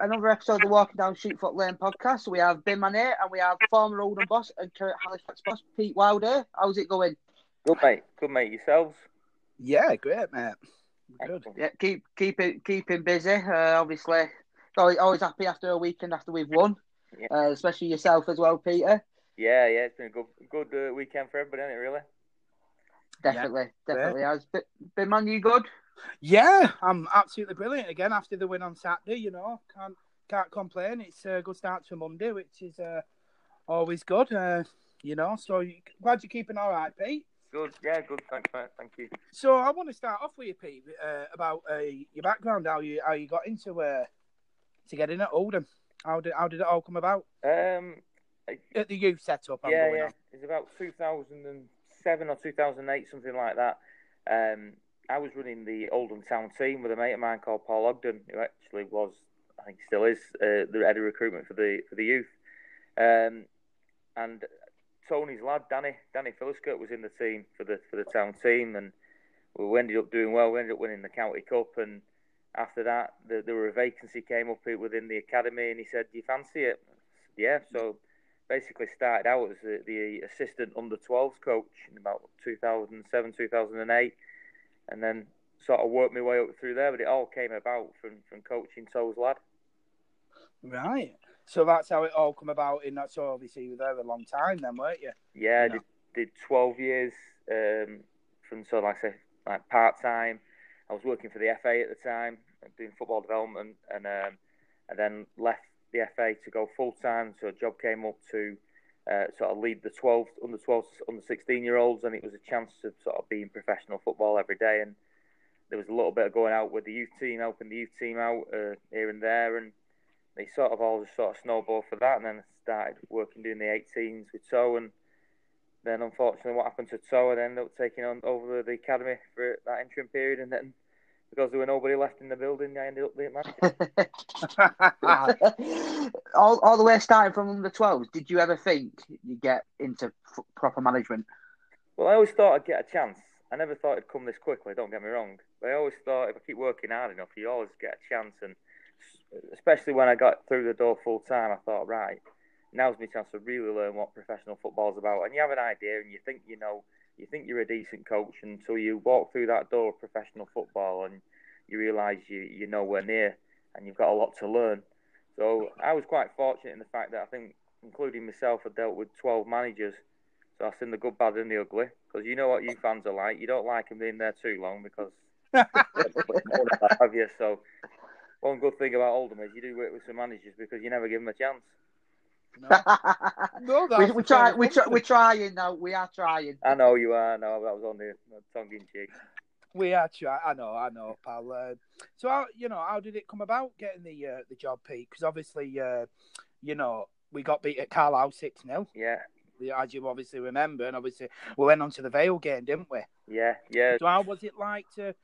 another episode of the Walking Down Sheepfoot Lane podcast. We have Ben Manet and we have former Oldham boss and current Halifax boss Pete Wild. How's it going? Good mate, good mate. Yourselves? Yeah, great mate. Good. Yeah, keep keep it keep him busy. Uh, obviously, always, always happy after a weekend after we've won. Yeah. Uh, especially yourself as well, Peter. Yeah, yeah. It's been a good good uh, weekend for everybody, hasn't it? Really? Definitely, definitely has. But, but man, you good? Yeah, I'm absolutely brilliant again after the win on Saturday. You know, can't can't complain. It's a good start to Monday, which is uh, always good. Uh, you know, so you, glad you're keeping all right, Pete. Good. Yeah, good. Thanks, mate. Thank you. So I want to start off with you, Pete, uh, about uh, your background, how you how you got into uh, to get in at Oldham. How did how did it all come about Um, at the youth setup? I'm yeah, yeah. on. It's about 2007 or 2008, something like that. Um, I was running the Oldham Town team with a mate of mine called Paul Ogden, who actually was, I think, still is, uh, the head of recruitment for the for the youth. Um, and Tony's lad, Danny Danny Philliskirk, was in the team for the for the town team, and we ended up doing well. We ended up winning the county cup, and after that, the, there were a vacancy came up within the academy, and he said, "Do you fancy it?" Said, yeah. So basically, started out as the, the assistant under 12s coach in about 2007, 2008, and then sort of worked my way up through there. But it all came about from from coaching Toes lad. Right. So that's how it all come about. In that, so obviously you were there a long time, then, weren't you? Yeah, I You did, did 12 years um, from sort of like I say, like part time. I was working for the FA at the time, doing football development, and um, and then left the FA to go full time. So a job came up to uh, sort of lead the 12 under 12 under 16 year olds, and it was a chance to sort of be in professional football every day. And there was a little bit of going out with the youth team, helping the youth team out uh, here and there, and they sort of all just sort of snowballed for that. And then I started working doing the 18s with Toe, and then unfortunately, what happened to Toe, I ended up taking on over the academy for that interim period, and then because there were nobody left in the building, I ended up being manager. all, all the way starting from under 12s, did you ever think you'd get into f- proper management? Well, I always thought I'd get a chance. I never thought it'd come this quickly. Don't get me wrong. But I always thought if I keep working hard enough, you always get a chance. And especially when I got through the door full time, I thought, right, now's my chance to really learn what professional football's about. And you have an idea, and you think you know, you think you're a decent coach until you walk through that door of professional football, and you realise you you're nowhere near, and you've got a lot to learn. So I was quite fortunate in the fact that I think, including myself, I dealt with 12 managers. So I've seen the good, bad, and the ugly. Because you know what you fans are like. You don't like them being there too long because have you? So one good thing about Oldham is you do work with some managers because you never give them a chance. No, we, that's we a try, we try, we're trying now. We are trying. I know you are. No, that was on the tongue in cheek. We are trying. I know, I know, pal. Uh, so, how, you know, how did it come about getting the uh, the job, Pete? Because obviously, uh, you know, we got beat at Carlisle six 0 Yeah, as you obviously remember, and obviously we went on to the Vale game, didn't we? yeah, yeah. So, how was it like to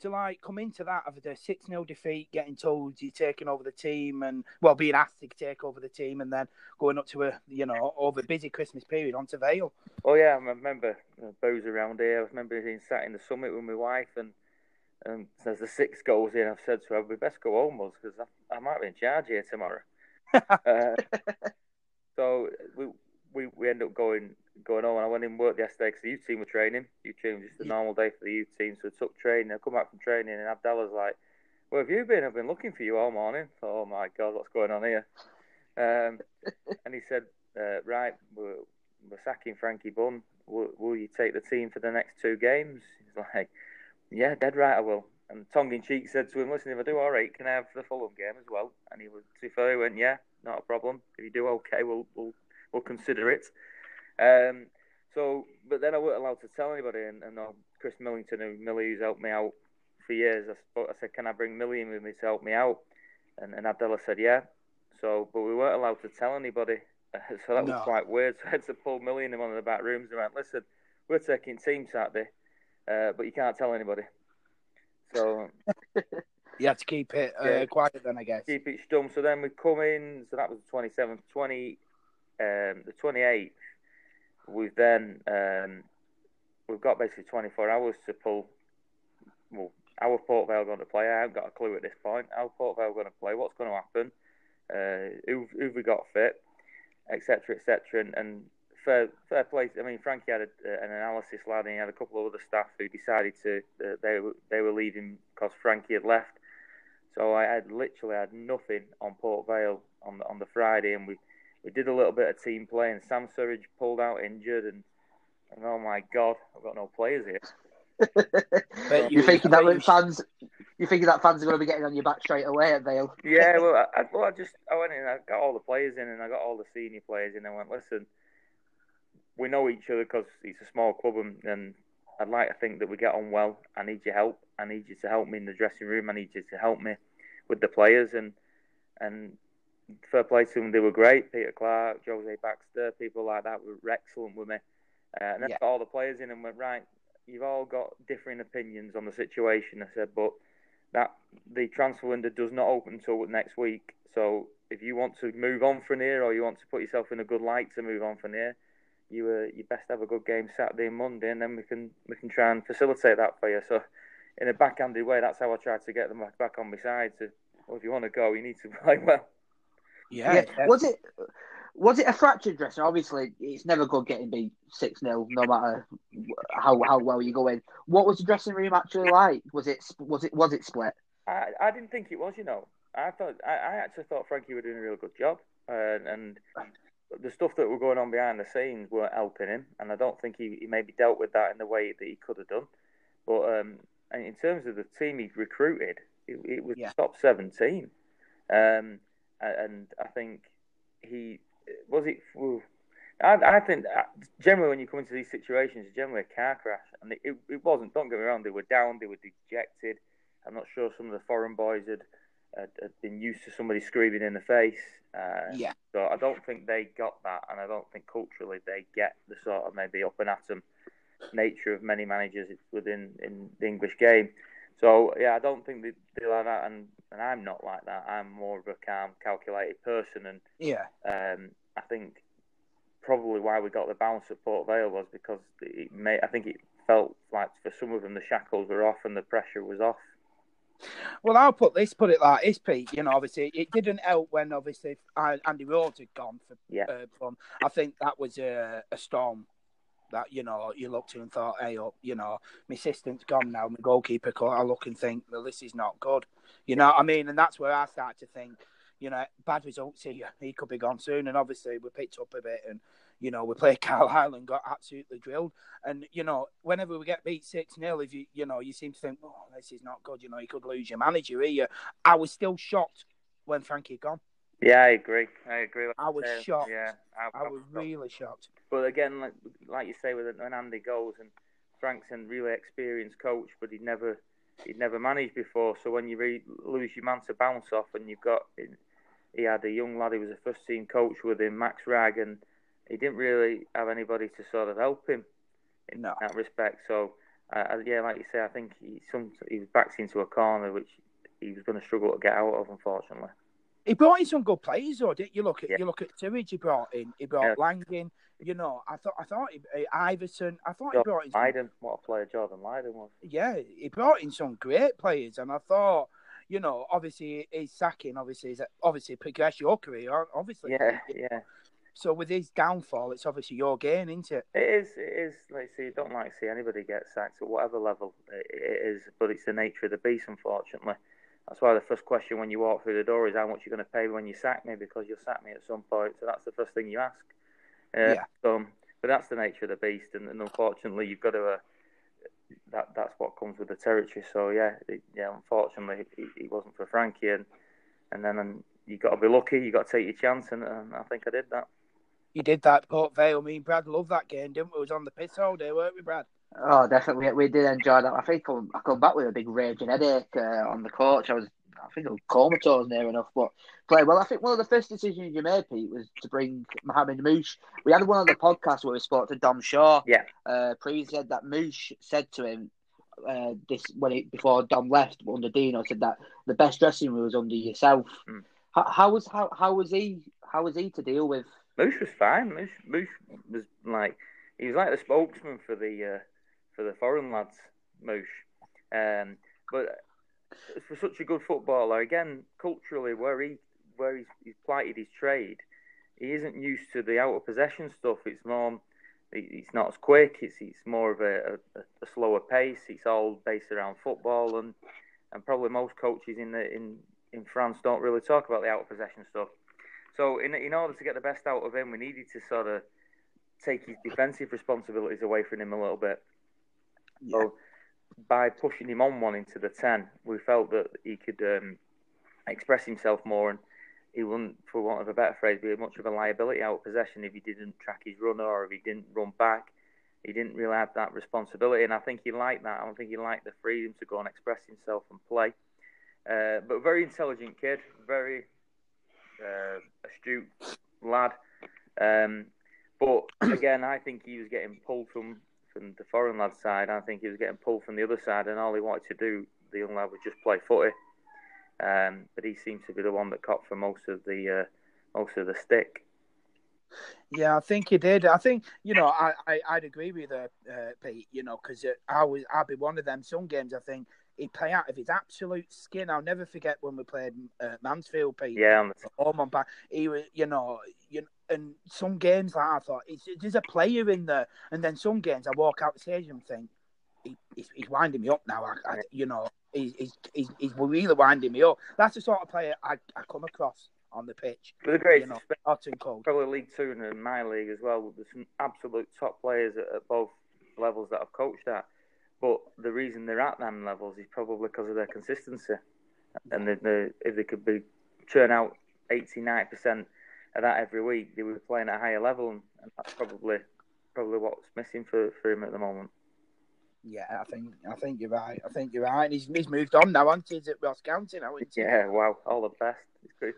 to like come into that after the six 0 defeat, getting told you're taking over the team, and well, being asked to take over the team, and then going up to a you know over a busy Christmas period onto Vale? Oh yeah, I remember uh, Bowes around here. I remember being sat in the summit with my wife, and and as the six goes in, I've said to her, "We best go home, because I, I might be in charge here tomorrow." uh, so we we we end up going going home, and I went in work yesterday because the youth team were training. Youth team was just a normal day for the youth team, so I took training. I come back from training, and Abdallah's like, "Where have you been? I've been looking for you all morning." So, oh my god, what's going on here? Um, and he said, uh, "Right, we're, we're sacking Frankie Bunn. Will, will you take the team for the next two games?" He's like, "Yeah, dead right, I will." And tongue in cheek said to him, "Listen, if I do all right, can I have the Fulham game as well?" And he was, to be fair, he went, "Yeah, not a problem. If you do okay, we'll we'll we'll consider it." Um, so, but then I weren't allowed to tell anybody, and, and uh, Chris Millington, who Millie, who's helped me out for years, I, spoke, I said, "Can I bring Millie in with me to help me out?" And, and Abdallah said, "Yeah." So, but we weren't allowed to tell anybody, so that No. was quite weird. So I had to pull Millie in one of the back rooms and went, "Listen, we're taking team Saturday, uh, but you can't tell anybody." So You had to keep it uh, Yeah. quiet then, I guess. keep it stum. So then we come in. So that was the 27th, 20, um, the 28th. We've then um, we've got basically 24 hours to pull. Well, our Port Vale going to play? I haven't got a clue at this point. How Port Vale going to play? What's going to happen? uh, who who we got fit, etc. etc. And, and fair fair play. I mean, Frankie had a, an analysis lad, and he had a couple of other staff who decided to uh, they they were leaving because Frankie had left. So I had literally had nothing on Port Vale on the, on the Friday, and we, we did a little bit of team play. And Sam Surridge pulled out injured, and, and oh my god, I've got no players here. you, are thinking that you, fans, you thinking that fans are going to be getting on your back straight away at Vale? yeah, well, I, well, I just I went in, I got all the players in, and I got all the senior players in, and I went, listen, we know each other because it's a small club, and, and I'd like to think that we get on well. I need your help. I need you to help me in the dressing room. I need you to help me with the players, and and fair play to them, they were great. Peter Clarke, Jose Baxter, people like that were excellent with me. Uh, and then yeah. all the players in and went right you've all got differing opinions on the situation. I said, but that the transfer window does not open until next week. So if you want to move on from here, or you want to put yourself in a good light to move on from here, you uh, you best have a good game Saturday and Monday, and then we can we can try and facilitate that for you. So in a backhanded way, that's how I tried to get them back on my side. To well, if you want to go, you need to play well. Yeah. yeah. Was it was it a fractured dressing? Obviously, it's never good getting beat six 0 no matter how how well you go in. What was the dressing room actually like? Was it was it was it split? I, I didn't think it was. You know, I thought I, I actually thought Frankie was doing a real good job, uh, and the stuff that were going on behind the scenes weren't helping him, and I don't think he, he maybe dealt with that in the way that he could have done. But um, in terms of the team he recruited, it, it was yeah. top seventeen, um, and I think he was it? I, I think generally when you come into these situations, generally a car crash, and it, it, it, wasn't. Don't get me wrong; they were down, they were dejected. I'm not sure some of the foreign boys had, had, had been used to somebody screaming in the face. Uh, yeah. So I don't think they got that, and I don't think culturally they get the sort of maybe up and atom nature of many managers within in the English game. So yeah, I don't think they, they like that, and, and I'm not like that. I'm more of a calm, calculated person, and yeah, um, I think probably why we got the bounce at Port Vale was because it may, I think it felt like for some of them the shackles were off and the pressure was off. Well, I'll put this, put it like this, Pete. You know, obviously, it didn't help when obviously Andy Rhodes had gone for yeah. Uh, I think that was a, a storm that you know you looked at and thought, hey, up, you know, my assistant's gone now, my goalkeeper I look and think, well, this is not good. You know what I mean? And that's where I start to think, you know, bad results here. He could be gone soon. And obviously, we picked up a bit, and you know, we played Carlisle and got absolutely drilled. And you know, whenever we get beat six 0 if you you know, you seem to think, oh, this is not good. You know, you could lose your manager here. I was still shocked when Frankie gone. Yeah, I agree. I agree. I was shocked. Yeah, I, I, I was really shocked. But again, like, like you say, with when Andy goes and Frank's a really experienced coach, but he'd never he'd never managed before. So when you re- lose your man to bounce off, and you've got he had a young lad who was a first team coach with him, Max Ragg, and he didn't really have anybody to sort of help him in no. that respect. So uh, yeah, like you say, I think he some he was backed into a corner which he was going to struggle to get out of, unfortunately. He brought in some good players, though. Did you look at yeah. you look at Surridge? He brought in. He brought yeah. Langin. You know, I thought I thought he, uh, Iversen. I thought Jordan he brought in. Some, what a player Jordan Lydon was. Yeah, he brought in some great players, and I thought, you know, obviously he's sacking. Obviously, he's obviously progress your career. Obviously, yeah, yeah. So with his downfall, it's obviously your gain, isn't it? It is. It is. Like see, you don't like to see anybody get sacked at whatever level it is, but it's the nature of the beast, unfortunately. That's why the first question when you walk through the door is how much you're going to pay when you sack me because you'll sack me at some point. So that's the first thing you ask. Uh, yeah. So, but that's the nature of the beast, and, and unfortunately, you've got to. Uh, that that's what comes with the territory. So yeah, it, yeah. Unfortunately, it, it, wasn't for Frankie, and and then and you got to be lucky. You got to take your chance, and, and I think I did that. You did that, Port Vale. Me and Brad loved that game, didn't we? We was on the piss all day, weren't we, Brad? Oh, definitely. We did enjoy that. I think I come back with a big raging headache uh, on the coach. I was, I think, I was comatose near enough, but play well. I think one of the first decisions you made, Pete, was to bring Mohamed Moosh. We had one of the podcasts where we spoke to Dom Shaw. Yeah. Uh, Pre said that Moosh said to him uh, this when he before Dom left under Dino said that the best dressing room was under yourself. Mm. How, how was how how was he how was he to deal with? Moosh was fine. Moosh, Moosh was like he was like the spokesman for the. Uh for the foreign lads, Moosh. Um, but for such a good footballer, again, culturally, where he where he's, he's plighted his trade, he isn't used to the out of possession stuff. It's more, it's not as quick. It's it's more of a, a, a slower pace. It's all based around football, and and probably most coaches in the in in France don't really talk about the out of possession stuff. So in in order to get the best out of him, we needed to sort of take his defensive responsibilities away from him a little bit. Yeah. So by pushing him on one into the ten, we felt that he could um, express himself more and he wouldn't, for want of a better phrase, be much of a liability out of possession if he didn't track his runner or if he didn't run back. He didn't really have that responsibility, and I think he liked that. I don't think he liked the freedom to go and express himself and play. Uh, but very intelligent kid, very uh, astute lad. Um, but again, I think he was getting pulled from from the foreign lad side. I think he was getting pulled from the other side, and all he wanted to do, the young lad, was just play footy. Um, but he seems to be the one that caught for most of the uh, most of the stick. Yeah, I think he did. I think you know I, I would agree with uh, uh, Pete. You know because I was I'd be one of them. Some games I think he'd play out of his absolute skin. I'll never forget when we played uh, Mansfield, Pete. Yeah, on the home on back. He was you know you know, and some games like I thought there's a player in there, and then some games I walk out the stage and think he, he's, he's winding me up now. I, I, you know he's, he's, he's, really winding me up. That's the sort of player I, I come across on the pitch. With the great you know, hot and cold. Probably League Two and my league as well. There's some absolute top players at, at, both levels that I've coached at. But the reason they're at them levels is probably because of their consistency. And the, the, if they could be churn out 80, 90% of that every week, they would be playing at a higher level. And that's probably probably what's missing for, for him at the moment. Yeah, I think I think you're right. I think you're right. And He's he's moved on now, hasn't he? He's at Ross County now? Yeah, wow, all the best. It's good.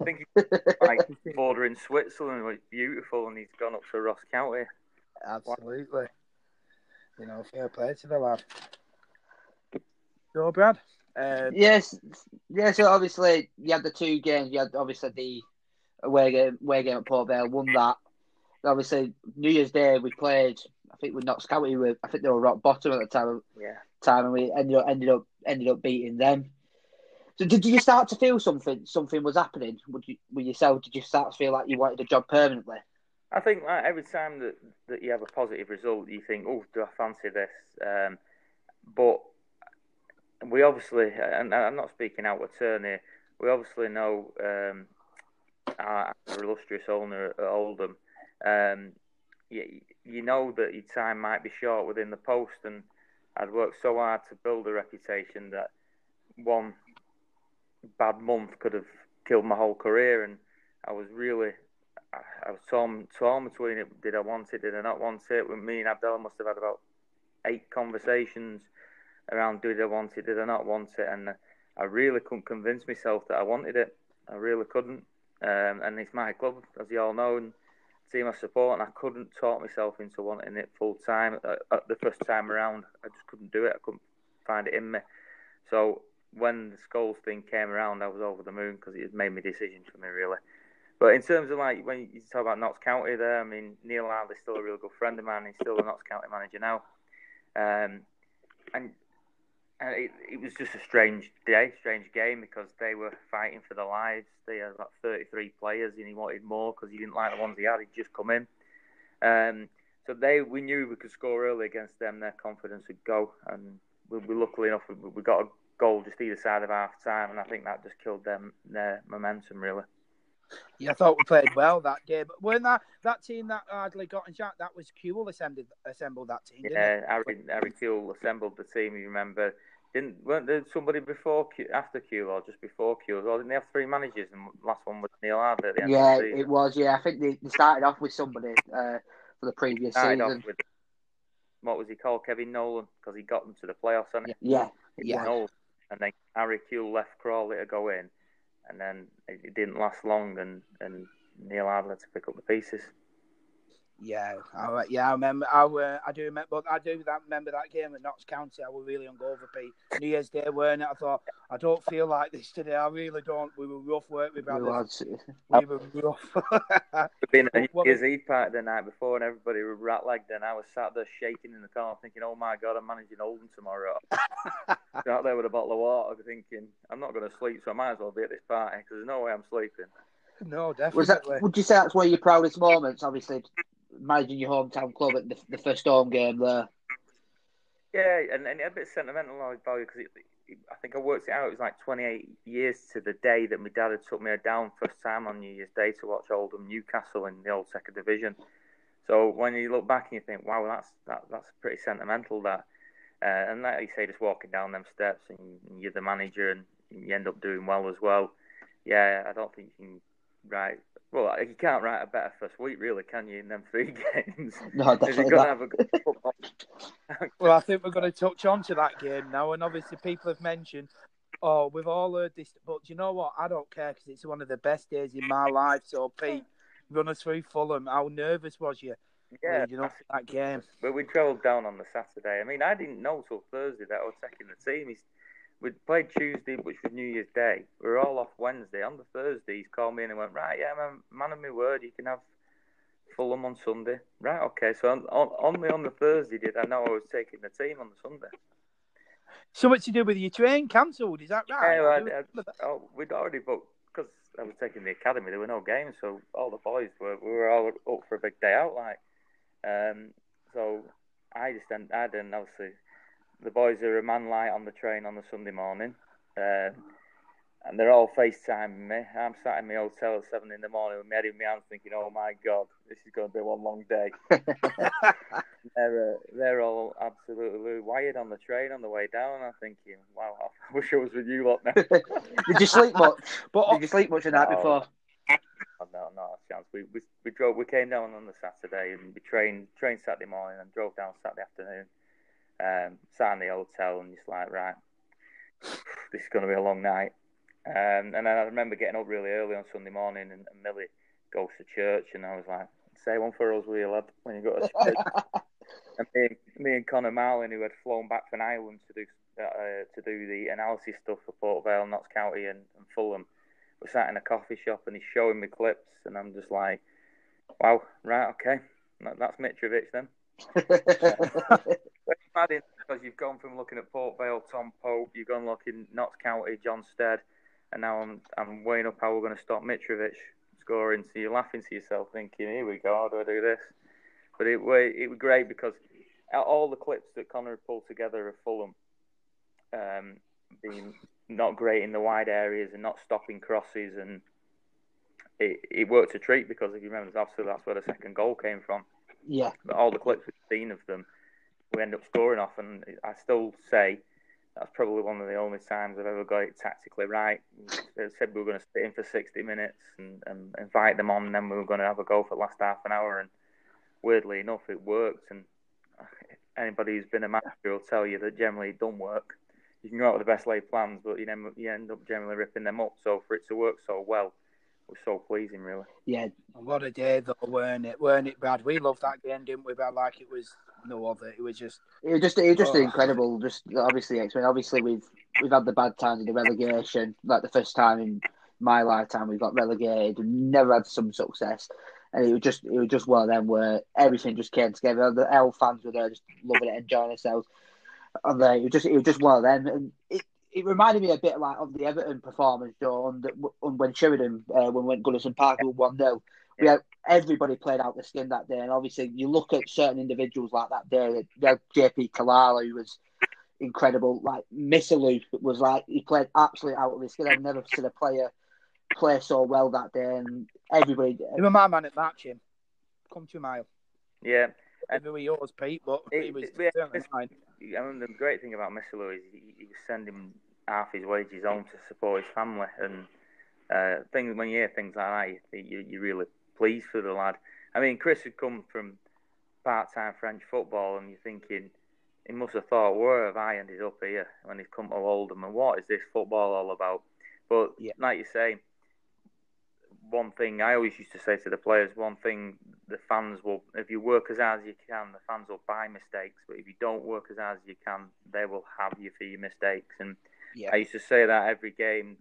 I think he's like bordering Switzerland, it's beautiful, and he's gone up to Ross County. Absolutely. Wow. You know, fair play to the lad. Go, Brad. Um, yes, yeah. So obviously, you had the two games. You had obviously the away game, away game at Port Vale, won that. Obviously, New Year's Day we played I think we knocked County with I think they were rock bottom at the time. Yeah. Time and we ended up ended up ended up beating them. So did you start to feel something something was happening? Would you with yourself? Did you start to feel like you wanted a job permanently? I think like, every time that, that you have a positive result, you think, "Oh, do I fancy this?" Um, but we obviously, and I'm not speaking out of turn here. We obviously know um, our, our illustrious owner at Oldham. Um, you, you know that your time might be short within the post, and I'd worked so hard to build a reputation that one bad month could have killed my whole career, and I was really, I was torn, torn between it. Did I want it? Did I not want it? With me and Abdallah must have had about eight conversations around did I want it, did I not want it, and I really couldn't convince myself that I wanted it. I really couldn't, um, and it's my club, as you all know, and team I support, and I couldn't talk myself into wanting it full time. The first time around, I just couldn't do it. I couldn't find it in me. So when the Scholes thing came around, I was over the moon because it had made my decision for me, really. But in terms of like when you talk about Notts County, there, I mean Neil Ardley's still a real good friend of mine. He's still the Notts County manager now, um, and and it, it was just a strange day, strange game because they were fighting for their lives. They had about 33 players and he wanted more because he didn't like the ones he had. He'd just come in. Um, so they, we knew we could score early against them. Their confidence would go, and we, we luckily enough we, we got a goal just either side of half time, and I think that just killed them their momentum really. Yeah, I thought we played well that game. But when that, that team that hardly got in shot, that was Kewell assembled assembled that team. yeah, Harry, Harry Kewell assembled the team. You remember didn't weren't there somebody before Q, after Q or just before Q? Well, didn't they have three managers and last one was Neil Ardley at the end yeah, the it was. Yeah, I think they, they started off with somebody uh, for the previous started season. With, what was he called? Kevin Nolan because he got them to the playoffs. And yeah, yeah. yeah. and then Harry Q left Crawley to go in, and then it didn't last long, and and Neil Ardley to pick up the pieces. Yeah, I, yeah, I remember. I, uh, I do remember, but I do that, remember that game at Notts County. I was really hungover, Pete. New Year's Day, weren't it? I thought I don't feel like this today. I really don't. We were rough, weren't we, brothers? We were rough. been a New Year's Eve party the night before, and everybody were rat legged, and I was sat there shaking in the car, thinking, "Oh my god, I'm managing Oldham tomorrow." sat there with a bottle of water, thinking, "I'm not going to sleep, so I might as well be at this party because there's no way I'm sleeping." No, definitely. Was that? Would you say that's one of your proudest moments? Obviously, managing your hometown club at the, the first home game there. Yeah, and, and a bit sentimental value because I think I worked it out. It was like 28 years to the day that my dad had took me down first time on New Year's Day to watch Oldham Newcastle in the old second division. So when you look back and you think, wow, that's that, that's pretty sentimental. That uh, and like you say, just walking down them steps and you're the manager and you end up doing well as well. Yeah, I don't think you can write well, you can't write a better first week, really, can you? In them three games, no, definitely not. Have a well, I think we're going to touch on to that game now, and obviously people have mentioned, oh, we've all heard this, but you know what? I don't care because it's one of the best days in my life. So, Pete, run us through Fulham. How nervous was you? Yeah, you know that game. But we travelled down on the Saturday. I mean, I didn't know till Thursday that I was taking the team. He's we played Tuesday, which was New Year's Day. We were all off Wednesday. On the Thursday, he's called me in and went, right, yeah, man, man of my word, you can have Fulham on Sunday. Right, okay. So on, on, only on the Thursday did I know I was taking the team on the Sunday. So what to do with your train cancelled? Is that right? Yeah, well, I, I, oh, we'd already booked because I was taking the academy. There were no games, so all the boys were we were all up for a big day out. Like, um, so I just didn't. I didn't obviously the boys are a man light on the train on the Sunday morning. Uh, and they're all FaceTiming me. I'm sat in my hotel at seven in the morning with my head in my hands thinking, oh my God, this is going to be one long day. they're, uh, they're all absolutely wired on the train on the way down. I'm thinking, wow, I wish I was with you lot now. Did you sleep much? But, Did you sleep much the night before? Oh, no, not a chance. We, we we drove. We came down on the Saturday and we trained trained Saturday morning and drove down Saturday afternoon um, sat in the hotel and just like, right, this is going to be a long night. Um, and then I remember getting up really early on Sunday morning and, and Millie goes to church and I was like, say one for us, will you, lad, when you go to church. and me, me and Connor Marlin, who had flown back from Ireland to do uh, to do the analysis stuff for Port Vale, Notts County and, and Fulham, we sat in a coffee shop and he's showing me clips and I'm just like, wow, right, okay, that's Mitrovic then. Because you've gone from looking at Port Vale, Tom Pope, you've gone looking Notts County, John Stead, and now I'm I'm weighing up how we're going to stop Mitrovic scoring. So you're laughing to yourself, thinking, "Here we go, how do I do this?" But it it was great because all the clips that Connor pulled together of Fulham um, being not great in the wide areas and not stopping crosses, and it, it worked a treat because if you remember, obviously that's where the second goal came from. Yeah. All the clips we've seen of them we end up scoring off. And I still say that's probably one of the only times I've ever got it tactically right. They said we were going to sit in for 60 minutes and, and invite them on, and then we were going to have a go for the last half an hour. And weirdly enough, it worked. And anybody who's been a manager will tell you that generally it don't work. You can go out with the best laid plans, but you, know, you end up generally ripping them up. So for it to work so well, was so pleasing, really. Yeah. What a day, though, weren't it? Weren't it, Brad? We loved that game, didn't we, Brad? Like it was no other. It was just. It was just. It was just oh. incredible. Just obviously, obviously we've we've had the bad times in the relegation. Like the first time in my lifetime, we got relegated. We never had some success. And it was just, it was just one of them where everything just came together. The L fans were there, just loving it, enjoying themselves. And uh, it was just, it was just one of them. And it, it reminded me a bit like of the Everton performance, Joe, on, the, on when Sheridan, uh, when went Goodison Park, we one 0 we had everybody played out the skin that day, and obviously you look at certain individuals like that day. You had JP Kalala, who was incredible. Like Missilou was like he played absolutely out of his skin. I've never seen a player play so well that day, and everybody. He was my man at matching. Come to a mile. Yeah. Maybe with yours, Pete, but it, he was yeah, fine. I mean, the great thing about Missilou is he, he was sending half his wages home to support his family, and uh, things when you hear things like that, you, you really pleased for the lad. I mean, Chris had come from part-time French football, and you're thinking he must have thought, where have I ended up here when he's come to Oldham, and what is this football all about? But yeah. like you say, one thing I always used to say to the players, one thing the fans will, if you work as hard as you can, the fans will buy mistakes. But if you don't work as hard as you can, they will have you for your mistakes. And Yeah. I used to say that every game.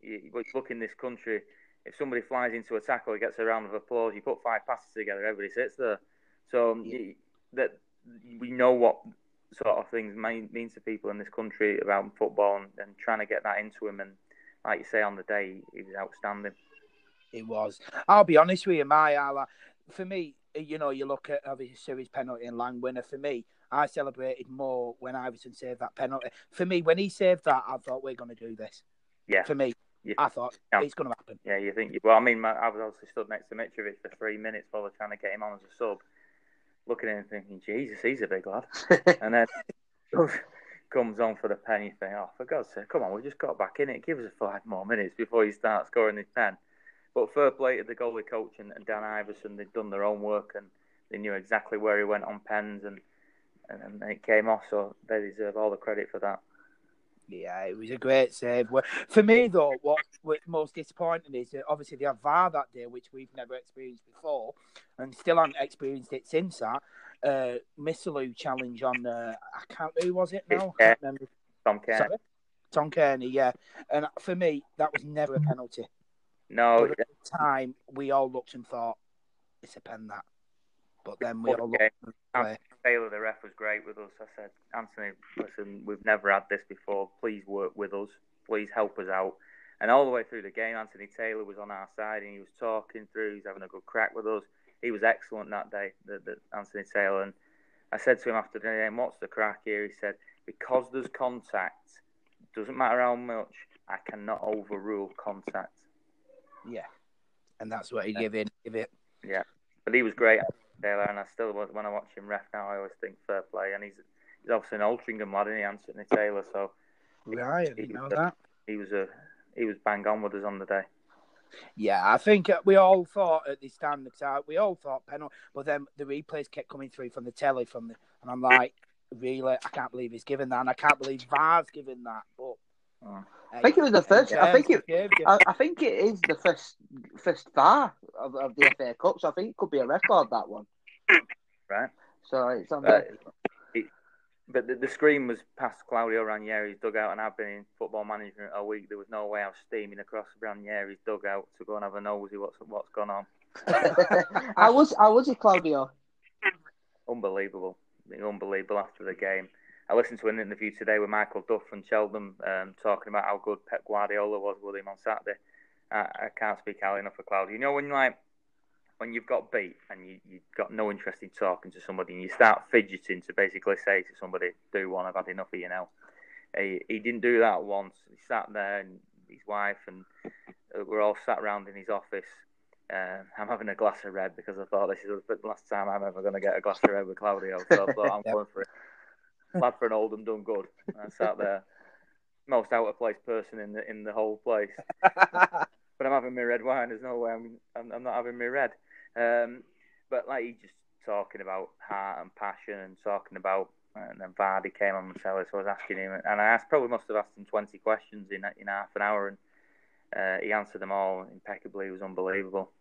You, look in this country, if somebody flies into a tackle, gets a round of applause. You put five passes together, everybody sits there. So um, Yeah. you, that we know what sort of things mean, mean to people in this country about football, and, and trying to get that into him. And like you say, on the day, he was outstanding. It was. I'll be honest with you, my Ala. For me, you know, you look at obviously series penalty and Lang winner. For me, I celebrated more when Iversen saved that penalty. For me, when he saved that, I thought we're going to do this. Yeah. For me, Yeah. I thought Yeah. it's going to happen. Yeah, you think? Well, I mean, I was obviously stood next to Mitrovic for three minutes while they're trying to get him on as a sub, looking at him thinking, Jesus, he's a big lad. and then comes on for the pen. You think, oh, for God's sake, come on, we just got back in it. Give us five more minutes before you start scoring this pen. But fair play to the goalie coach and, and Dan Iversen. They'd done their own work and they knew exactly where he went on pens and and, and it came off. So they deserve all the credit for that. Yeah, it was a great save. For me, though, what was most disappointing is that obviously they had VAR that day, which we've never experienced before, and still haven't experienced it since that. Uh, Missilou challenge on, uh, I can't, who was it now? I can't remember. Tom. Sorry? Tom Cairney, yeah. And for me, that was never a penalty. No, But at the time, we all looked and thought, it's a pen that. But then we all looked and play. Taylor, the ref, was great with us. I said, Anthony, listen, we've never had this before. Please work with us. Please help us out. And all the way through the game, Anthony Taylor was on our side and he was talking through. He's having a good crack with us. He was excellent that day, the, the Anthony Taylor. And I said to him after the game, "What's the crack here?" He said, "Because there's contact. Doesn't matter how much. I cannot overrule contact." Yeah. And that's what he gave in. Give it. Yeah, but he was great, Taylor, and I still was when I watch him ref now, I always think fair play. And he's he's obviously an Altrincham lad, isn't he, Anthony Taylor? So Right, I didn't know that. he was a he was bang on with us on the day. Yeah, I think uh, we all thought at this time, that we all thought penalty, but then the replays kept coming through from the telly, from the, and I'm like, really, I can't believe he's given that, and I can't believe VAR's given that. But Oh. I think it was the first. I think it. I, I think it is the first first VAR of, of the FA Cup, so I think it could be a record that one. Right. So it's on. But the, the screen was past Claudio Ranieri's dugout, and I've been in football management a week. There was no way I was steaming across Ranieri's dugout to go and have a nosy what's what's gone on. I was. I was it, Claudio. Unbelievable, unbelievable after the game. I listened to an interview today with Michael Duff from Cheltenham um, talking about how good Pep Guardiola was with him on Saturday. I, I can't speak highly enough of Claudio. You know when like when you've got beat and you, you've got no interest in talking to somebody and you start fidgeting to basically say to somebody, do one, I've had enough of you now. He, he didn't do that once. He sat there and his wife and uh, we're all sat around in his office. Uh, I'm having a glass of red because I thought this is the last time I'm ever going to get a glass of red with Claudio. So I thought I'm Yep. going for it. Lad for an Oldham done good. I sat there, most out of place person in the in the whole place but I'm having my red wine. There's no way I'm I'm, I'm not having my red. Um, but like he just talking about heart and passion and talking about, and then Vardy came on the telly, so I was asking him, and I asked, probably must have asked him 20 questions in in half an hour, and uh, he answered them all impeccably. It was unbelievable.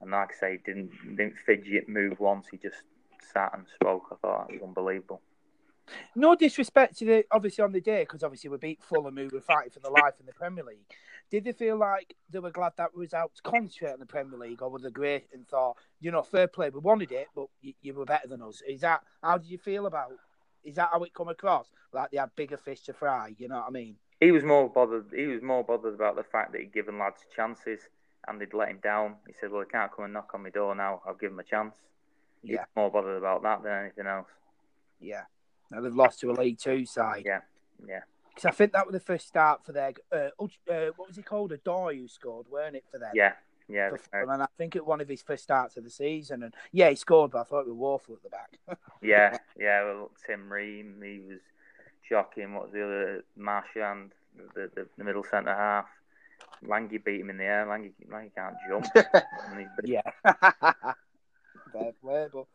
And like I say, he didn't didn't fidget, move once. He just sat and spoke. I thought it was unbelievable. No disrespect to the obviously on the day because obviously we beat Fulham who were fighting for the life in the Premier League. Did they feel like they were glad that we was out to concentrate in the Premier League, or were they great and thought, you know, fair play, we wanted it, but you, you were better than us? Is that how did you feel about? Is that how it come across? Like they had bigger fish to fry? You know what I mean? He was more bothered. He was more bothered about the fact that he'd given lads chances and they'd let him down. He said, "Well, he can't come and knock on my door now. I'll give him a chance." Yeah. was more bothered about that than anything else. Yeah. Now they've lost to a League Two side. Yeah, yeah, Because I think that was the first start for their. Uh, uh, what was he called? A Doy who scored, weren't it for them? yeah, yeah. for and I think it was one of his first starts of the season. And yeah, he scored, but I thought it was woeful at the back. Yeah, yeah. Well, Tim Ream, he was shocking. What was the other? Marchand, the, the, the middle centre half. Langy beat him in the air. Langy, Langy can't jump. And he's been- yeah. Fair play, but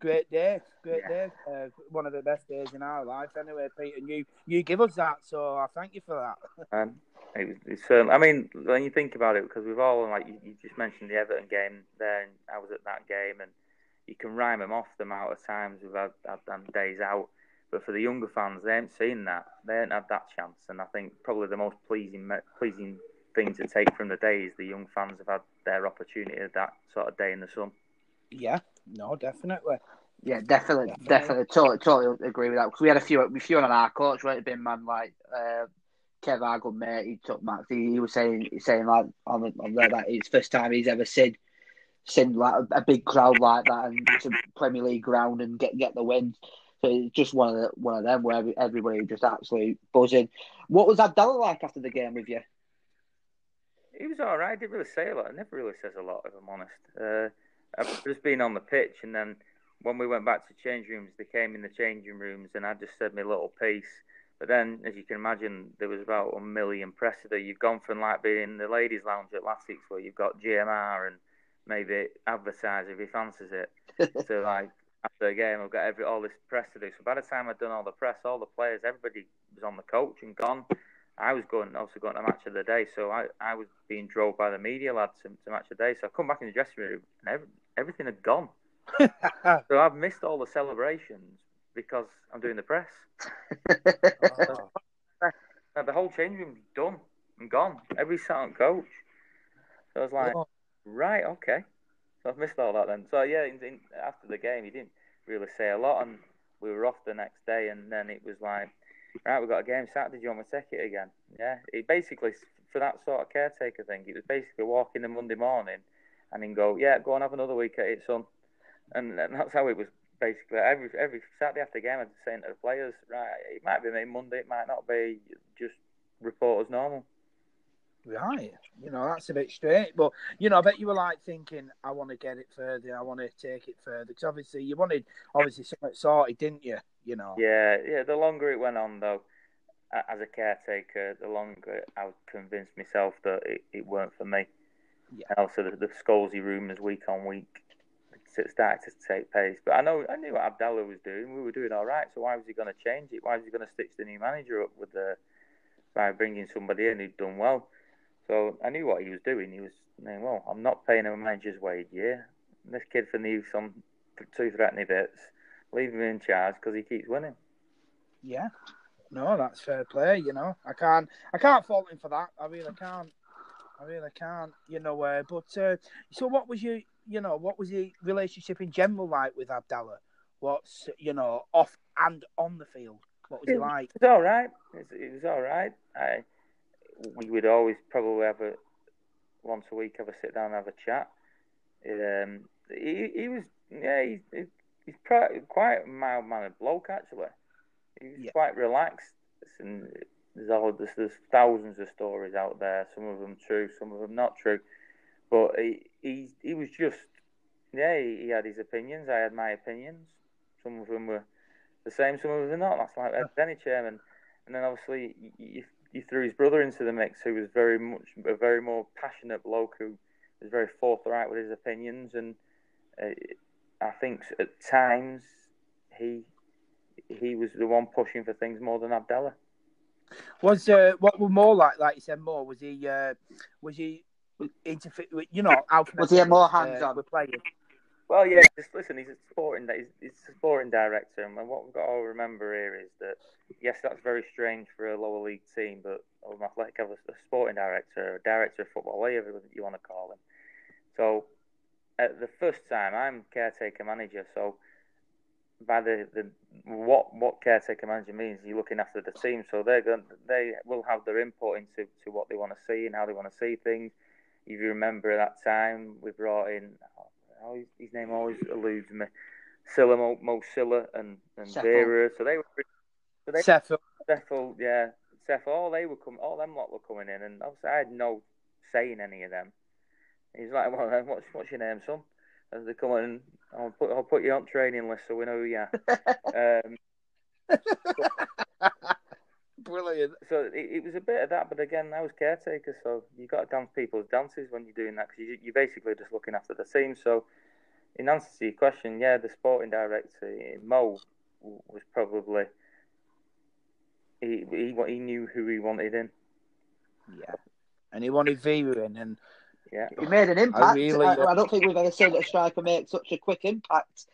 great day, great Yeah. day. Uh, one of the best days in our life, anyway, Pete. And you, you give us that, so I thank you for that. um, It was it's certainly. I mean, when you think about it, because we've all like you, you just mentioned the Everton game there, and I was at that game, and you can rhyme them off the amount of times we've had, had them days out. But for the younger fans, they haven't seen that. They haven't had that chance, and I think probably the most pleasing pleasing thing to take from the day is the young fans have had their opportunity of that sort of day in the sun. Yeah, no, definitely. Yeah, definitely, definitely, definitely totally, totally agree with that. Because we had a few, a few on our coach, right? Been man like uh, Kev Argood, mate. He took Max. He, he was saying, saying like on the, on there that it's first time he's ever seen, seen like a, a, big crowd like that and to Premier League ground and get get the win. So it's just one of the, one of them where everybody just absolutely buzzing. What was Abdallah like after the game with you? He was all right. He didn't really say a lot. He never really says a lot, if I'm honest. Uh, I've just been on the pitch, and then when we went back to change rooms, they came in the changing rooms, and I just said my little piece. But then, as you can imagine, there was about a million press there. You've gone from like being in the ladies' lounge at Latics, where you've got GMR and maybe advertiser if he fancies it. so like after the game, I've got every all this press to do. So by the time I'd done all the press, all the players, everybody was on the coach and gone. I was going also going to match of the day, so I, I was being drove by the media lads to, to match of the day. So I come back in the dressing room and every, everything had gone. so I've missed all the celebrations because I'm doing the press. oh. the whole change room's done and gone. Every silent coach. So I was like, oh. right, okay. So I've missed all that then. So yeah, in, in, after the game, he didn't really say a lot, and we were off the next day, and then it was like, right, we've got a game Saturday. Do you want to take it again? Yeah. It basically for that sort of caretaker thing, it was basically walking the Monday morning and then go, yeah, go and have another week at it, son. And, and that's how it was basically every every Saturday after game, I'd saying to the players, right, it might be Monday, it might not be. Just report as normal. Right, you know that's a bit straight, but you know, I bet you were like thinking, I want to get it further, I want to take it further, because obviously you wanted obviously something sorted, didn't you? You know. Yeah, yeah. The longer it went on, though, as a caretaker, the longer I convinced myself that it, it weren't for me. Yeah. And also the, the Scholesy rumours week on week started to take pace. But I know I knew what Abdallah was doing. We were doing all right. So why was he going to change it? Why was he going to stitch the new manager up with the by bringing somebody in who'd done well? So I knew what he was doing. He was saying, "Well, I'm not paying a manager's wage. Yeah, this kid for me some two threatening bits. Leave him in charge because he keeps winning." Yeah, no, that's fair play. You know, I can't, I can't fault him for that. I really can't. I really can't. You know, uh, but uh, so what was your you know, what was the relationship in general like with Abdallah? What's you know off and on the field? What was it, he like? It was all right. It was, it was all right. I, we would always probably have a once a week have a sit down and have a chat. Um, he, he was yeah he, he, he's quite a mild mannered bloke actually. He's yeah. quite relaxed and there's all there's, there's thousands of stories out there. Some of them true, some of them not true. But he he, he was just yeah he, he, had his opinions. I had my opinions. Some of them were the same, some of them were not. That's like any chairman. And then obviously you, you threw his brother into the mix, who was very much a very more passionate bloke who was very forthright with his opinions. And uh, I think at times he he was the one pushing for things more than Abdallah. Was uh, what were more like? Like you said, more was he? Uh, was he interfere. You know, how was I he more hands on? Uh, with playing. Well, yeah. Just listen. He's a sporting. He's, he's a sporting director, and what we've got to remember here is that yes, that's very strange for a lower league team, but Oldham Athletic have a, a sporting director, a director of football, whatever you want to call him. So, at the first time, I'm caretaker manager. So, by the, the what what caretaker manager means, you're looking after the team. So they're going, they will have their input into to what they want to see and how they want to see things if you remember that time, we brought in, oh, his name always eludes me, Silla Mo, Mo Silla and, and Vera. So they were. So they, Seffel. yeah. Seffel, all they were coming, all them lot were coming in, and obviously I had no say in any of them. He's like, well, then, what's, what's your name, son? As they come in, I'll put, I'll put you on training list so we know who you are. um, Brilliant. So it, it, was a bit of that, but again, I was caretaker, so you got to dance people's dances when you're doing that because you, you're basically just looking after the team. So, in answer to your question, yeah, the sporting director Mo was probably he he he knew who he wanted in. Yeah, and he wanted Vera in, and Yeah. He made an impact. I, really- I, don't think we've ever seen a striker make such a quick impact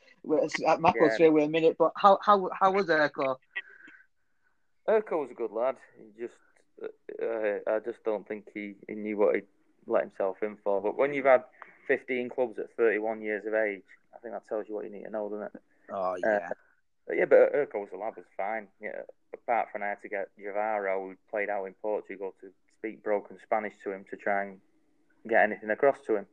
at Macclesfield with a minute. But how how how was Urko? Urko was a good lad. He just, uh, I just don't think he, he knew what he let himself in for. But when you've had 15 clubs at 31 years of age, I think that tells you what you need to know, doesn't it? oh yeah, But yeah, but Urko was a lad, was fine. Yeah, apart from I had to get Gevaro, who played out in Portugal, to speak broken Spanish to him to try and get anything across to him.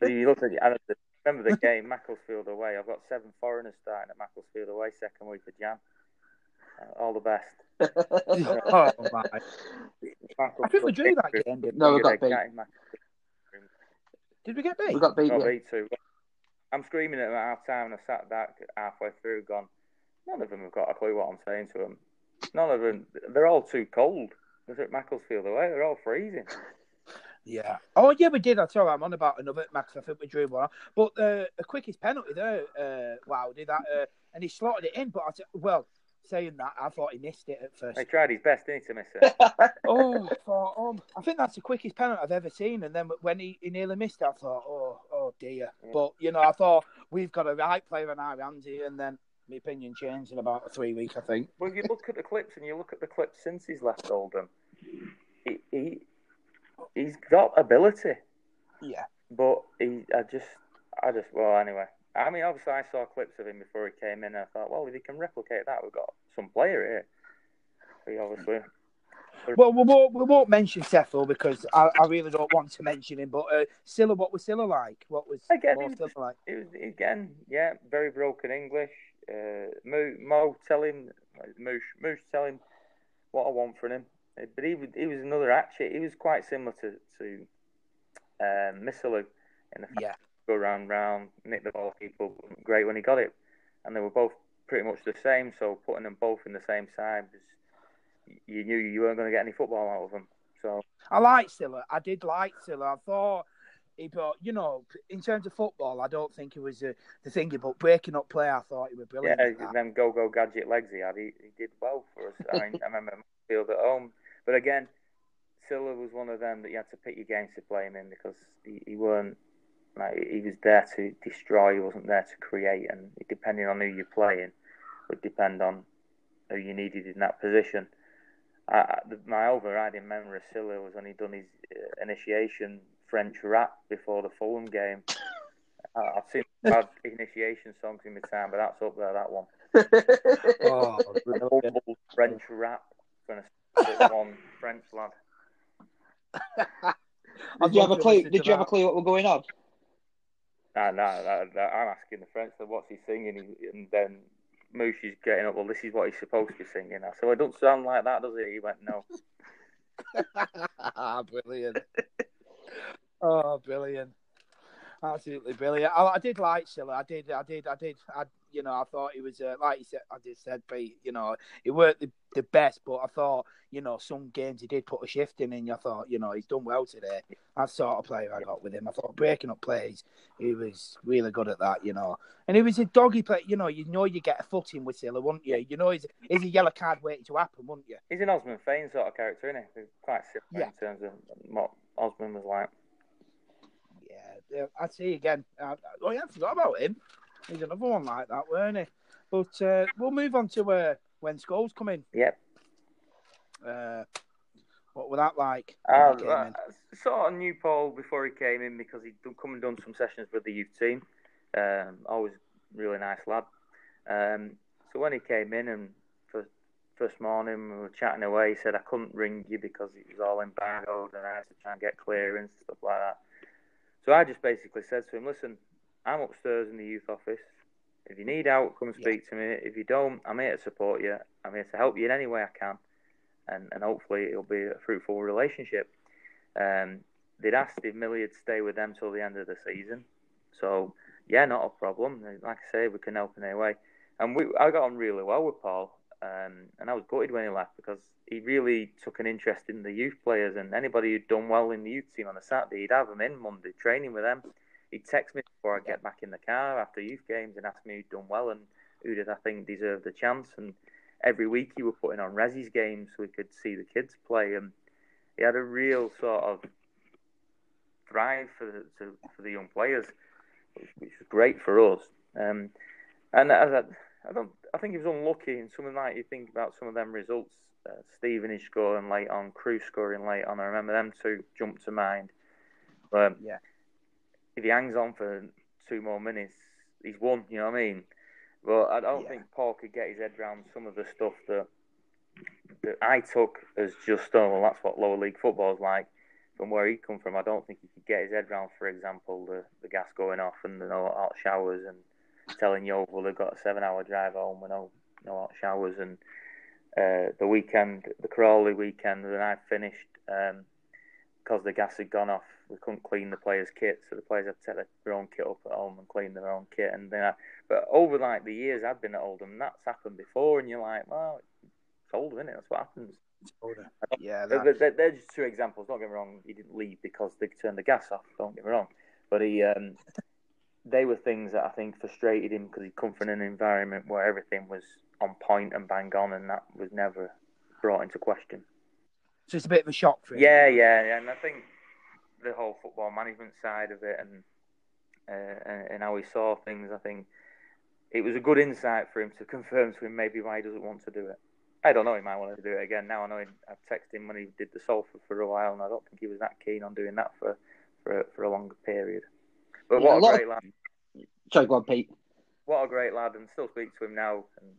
so you look at it, I remember the game, Macclesfield away. I've got seven foreigners starting at Macclesfield away, second week of Jan. Uh, all the best. oh my! I think we drew that game. Didn't No, we got Yeah, beat. Cat in Macclesfield. we? Did we get beat? We got beat. Got yeah. beat too. I'm screaming at them at half time, and I sat back halfway through, gone. None of them have got a clue what I'm saying to them. None of them. They're all too cold. They're at Macclesfield away. They're all freezing. Yeah. Oh yeah, we did. That's all. right. I'm on about another Max. I think we drew one. But uh, the quickest penalty there, uh, wow, did that, uh, and he slotted it in. But I t- well, saying that, I thought he missed it at first. He tried his best, didn't he, to miss it? oh, I thought, um, I think that's the quickest penalty I've ever seen. And then when he, he nearly missed it, I thought, oh, oh dear. Yeah. But you know, I thought we've got a right player in our hands here, and then my opinion changed in about three weeks, I think. well, you look at the clips, and you look at the clips since he's left Oldham. He, he he's got ability, Yeah. but he, I just, I just, well, anyway. I mean, obviously, I saw clips of him before he came in. And I thought, well, if he can replicate that, we've got some player here. He obviously. Well, we won't, we won't mention Sethel because I, I really don't want to mention him. But uh, Sylla, what was Sylla like? What was Again, he Sylla like? It was again, yeah, very broken English. Uh, Mo, Mo tell him, Moosh, Moosh tell him what I want from him. Uh, But he was, he was another actually. He was quite similar to to um, Missilou in the fact Yeah. go round round, nick the ball, people great when he got it, and they were both pretty much the same. So putting them both in the same side, was, you knew you weren't going to get any football out of them. So I liked Sylla. I did like Sylla. I thought he brought, you know, in terms of football, I don't think he was uh, the thingy, but breaking up play, I thought he was brilliant. Yeah, them go go gadget legs he had, he, he did well for us. I mean, I remember field at home, but again, Sylla was one of them that you had to pick your games to play him in because he, he weren't like he was there to destroy. He wasn't there to create, and depending on who you're playing, would depend on who you needed in that position. I, I- the, my overriding memory of Sylla was when he done his uh, initiation French rap before the Fulham game. I, I've seen bad initiation songs in my time, but that's up there. That one. Oh, The brilliant. humble French rap from a six foot one French lad. Did you have a clue? listen Did to you have a clue what was going on? Nah, nah, nah, nah, I'm asking the French, so what's he singing? And then Moosh is getting up, well, this is what he's supposed to be singing. I said, well, it don't sound like that, does it? He went, no. brilliant. Oh, brilliant. Absolutely brilliant. I, I did like Sylla. I did. I did. I did. I, you know, I thought he was uh, like you said. I just said, Pete. You know, he weren't the, the best, but I thought, you know, some games he did put a shift in, and I thought, you know, he's done well today. That's the sort of player I got with him. I thought breaking up plays, he was really good at that. You know, and he was a doggy play. You know, you know, you get a foot in with Sylla, wouldn't you? You know, he's, he's a yellow card waiting to happen, wouldn't you? He's an Ousmane Fane sort of character, isn't he? He's quite similar Yeah. in terms of what Osman was like. Yeah, yeah, I see again. Uh, oh yeah, I forgot about him. He's another one like that, weren't he? But uh, we'll move on to uh, when Scholes come in. Yep. Uh, what was that like? Uh, I sort of knew Paul before he came in because he'd come and done some sessions with the youth team. Um, always really nice lad. Um, so when he came in and first, first morning we were chatting away, he said I couldn't ring you because it was all embargoed and I had to try and get clearance and stuff like that. So I just basically said to him, listen, I'm upstairs in the youth office. If you need help, come and Yeah. speak to me. If you don't, I'm here to support you. I'm here to help you in any way I can and, and hopefully it'll be a fruitful relationship. Um, they'd asked if Millie would stay with them till the end of the season, so yeah, not a problem. Like I say, we can help in any way. And we, I got on really well with Paul, um, and I was gutted when he left because he really took an interest in the youth players and anybody who'd done well in the youth team on a Saturday, he'd have them in Monday training with them. He'd text me before I get back in the car after youth games and ask me who'd done well and who did I think deserved the chance. And every week he were putting on Resi's games so we could see the kids play. And he had a real sort of drive for the, to, for the young players, which, which was great for us. Um, and as I, I don't, I think he was unlucky in something like you think about some of them results. Uh, Stevenage scoring late on, Crewe scoring late on. I remember them two jump to mind. But yeah, if he hangs on for two more minutes, he's won. You know what I mean? But I don't Yeah. think Paul could get his head around some of the stuff that that I took as just oh well that's what lower league football is like. From where he come from, I don't think he could get his head around, for example, the, the gas going off and the no hot showers and telling Yeovil they've got a seven hour drive home with no no hot showers and uh, the weekend, the Crawley weekend when I finished, um, because the gas had gone off, we couldn't clean the players' kit, so the players had to take their own kit up at home and clean their own kit. And then, I, but over like the years I've been at Oldham, that's happened before, and you're like, well, it's Oldham, isn't it? That's what happens. yeah, They're, they're just two examples. Don't get me wrong. He didn't leave because they turned the gas off. Don't get me wrong, but he, um, they were things that I think frustrated him because he'd come from an environment where everything was on point and bang on, and that was never brought into question. so it's a bit of a shock for him. Yeah, yeah, yeah, and I think the whole football management side of it and uh, and, and how he saw things, I think it was a good insight for him to confirm to him maybe why he doesn't want to do it. I don't know. He might want to do it again now. I know he, I've texted him when he did the Salford for a while, and I don't think he was that keen on doing that for for a, for a longer period. But Yeah, a what a of- great lad! Sorry, go on, Pete. What a great lad, and still speak to him now and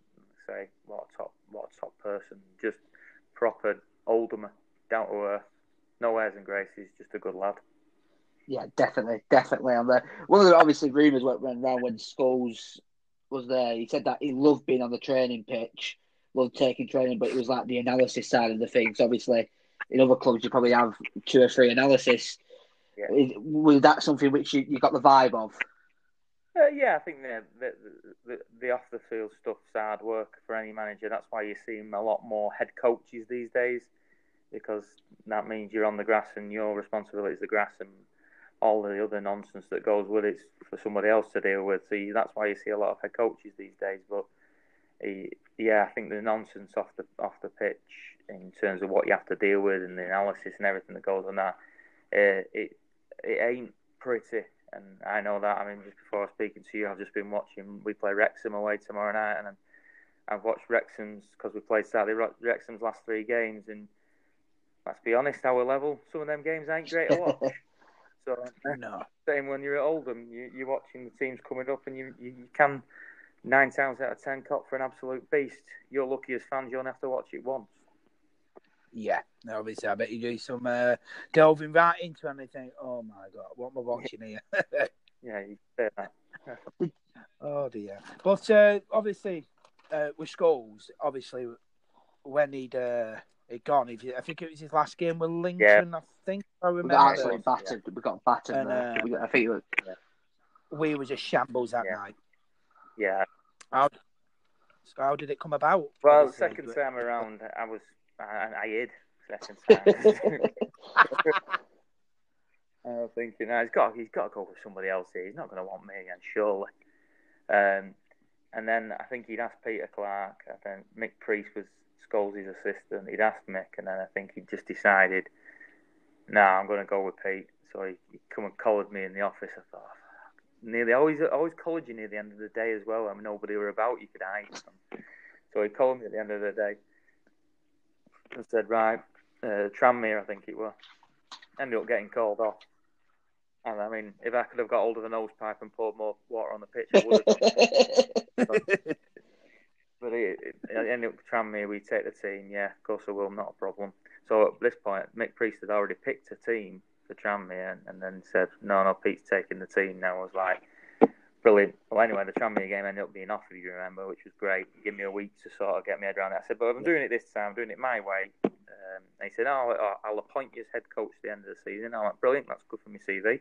say what a top what a top person. Just proper Oldhamer, down to earth, no airs and graces, just a good lad. Yeah, definitely, definitely on there. One of the obviously rumours went around when Scholes was there. He said that he loved being on the training pitch, loved taking training, but it was like the analysis side of the things. Obviously, in other clubs you probably have two or three analysis. Yeah. Is- Was that something which you, you got the vibe of? Uh, yeah, I think the, the, the, the off the field stuff's hard work for any manager. That's why you see a lot more head coaches these days, because that means you're on the grass and your responsibility is the grass and all the other nonsense that goes with it's for somebody else to deal with. So you, that's why you see a lot of head coaches these days. But yeah, I think the nonsense off the off the pitch in terms of what you have to deal with and the analysis and everything that goes on that, uh, it it ain't pretty. And I know that. I mean, just before I was speaking to you, I've just been watching. We play Wrexham away tomorrow night, and I've watched Wrexham's because we played Saturday. Wrexham's last three games, and let's be honest, our level, some of them games ain't great to watch. so No. same when you're at Oldham, you, you're watching the teams coming up, and you, you, you can nine times out of ten cop for an absolute beast. You're lucky as fans; you only have to watch it once. Yeah, obviously, I bet you do some uh, delving right into it and they think, oh my god, what am I watching here? Yeah, you say that. oh dear. But uh, obviously, uh, with Scholes, obviously, when he'd, uh, he'd gone, if you, I think it was his last game with Lincoln, I think I remember. We got absolutely battered. We got battered And, uh, We got, I think it was, We was a shambles that Yeah. night. Yeah. How, so how did it come about? Well, the second time around, I was I, I hid. Second time. I was thinking, no, he's got he's got to go with somebody else here. He's not going to want me again, surely. Um, and then I think he'd asked Peter Clarke. I think Mick Priest was Scholes' assistant. He'd asked Mick, and then I think he just decided, no, I'm going to go with Pete. So he, he come and collared me in the office. I thought, fuck. nearly always always collared you near the end of the day as well. I mean, nobody were about. You could hide. So he called me at the end of the day and said, right, uh, Tranmere, I think it was. Ended up getting called off. And I mean, if I could have got hold of the nose pipe and poured more water on the pitch, I would have. but it, it, it ended up Tranmere, we take the team. Yeah, of course I will, not a problem. So at this point, Mick Priest had already picked a team for Tranmere and then said, no, no, Pete's taking the team now. I was like, brilliant. Well, anyway, the Tranmere game ended up being off, if you remember, which was great. Give me a week to sort of get my head around it. I said, but I'm doing it this time, I'm doing it my way. Um, and he said, oh, I'll- I'll appoint you as head coach at the end of the season. I went, brilliant, that's good for my CV.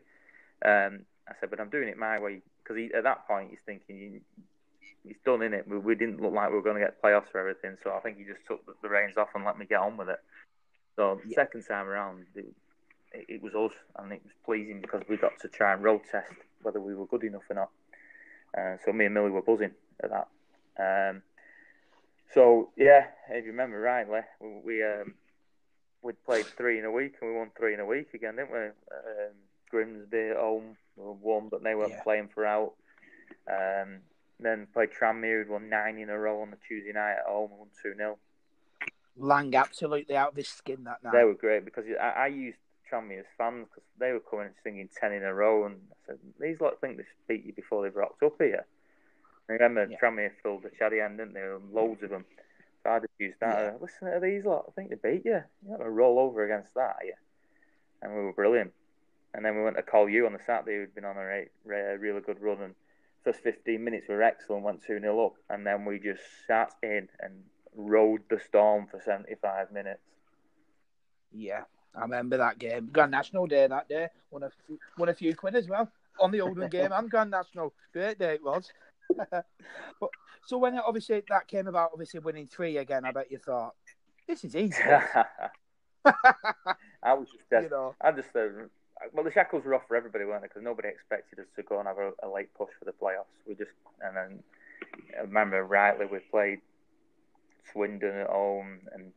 Um, I said, but I'm doing it my way because at that point he's thinking he's done in it. We, we didn't look like we were going to get playoffs or everything, so I think he just took the, the reins off and let me get on with it. So Yeah. second time around, it, it, it was us, and it was pleasing because we got to try and road test whether we were good enough or not. Uh, so me and Millie were buzzing at that. Um, so yeah, if you remember rightly, we, we um, we'd played three in a week and we won three in a week again, didn't we? Um, Grimsby at home, we won, but they weren't Yeah. playing for out. Um, then played Tranmere, who'd won nine in a row on the Tuesday night at home, won 2 0. Lang absolutely out of his skin that night. They were great because I, I used Tranmere as fans because they were coming and singing 10 in a row. And I said, These lot think they beat you before they've rocked up here. I remember Yeah. Tranmere filled the Chaddy end, didn't they? And loads of them. So I just used that. Yeah. uh, Listen to these lot. I think they beat you. You're not going to roll over against that, are you? And we were brilliant. And then we went to call you on the Saturday, who'd been on a re- re- really good run. And first 15 minutes were excellent, went 2 0 up. And then we just sat in and rode the storm for 75 minutes. Yeah, I remember that game. Grand National Day that day. Won a few, won a few quid as well on the Oldham game and Grand National. Great day it was. but so when it, obviously that came about, obviously winning three again, I bet you thought this is easy. I was just you know, I just uh, well the shackles were off for everybody, weren't they? Because nobody expected us to go and have a, a late push for the playoffs. We just and then I remember rightly we played Swindon at home and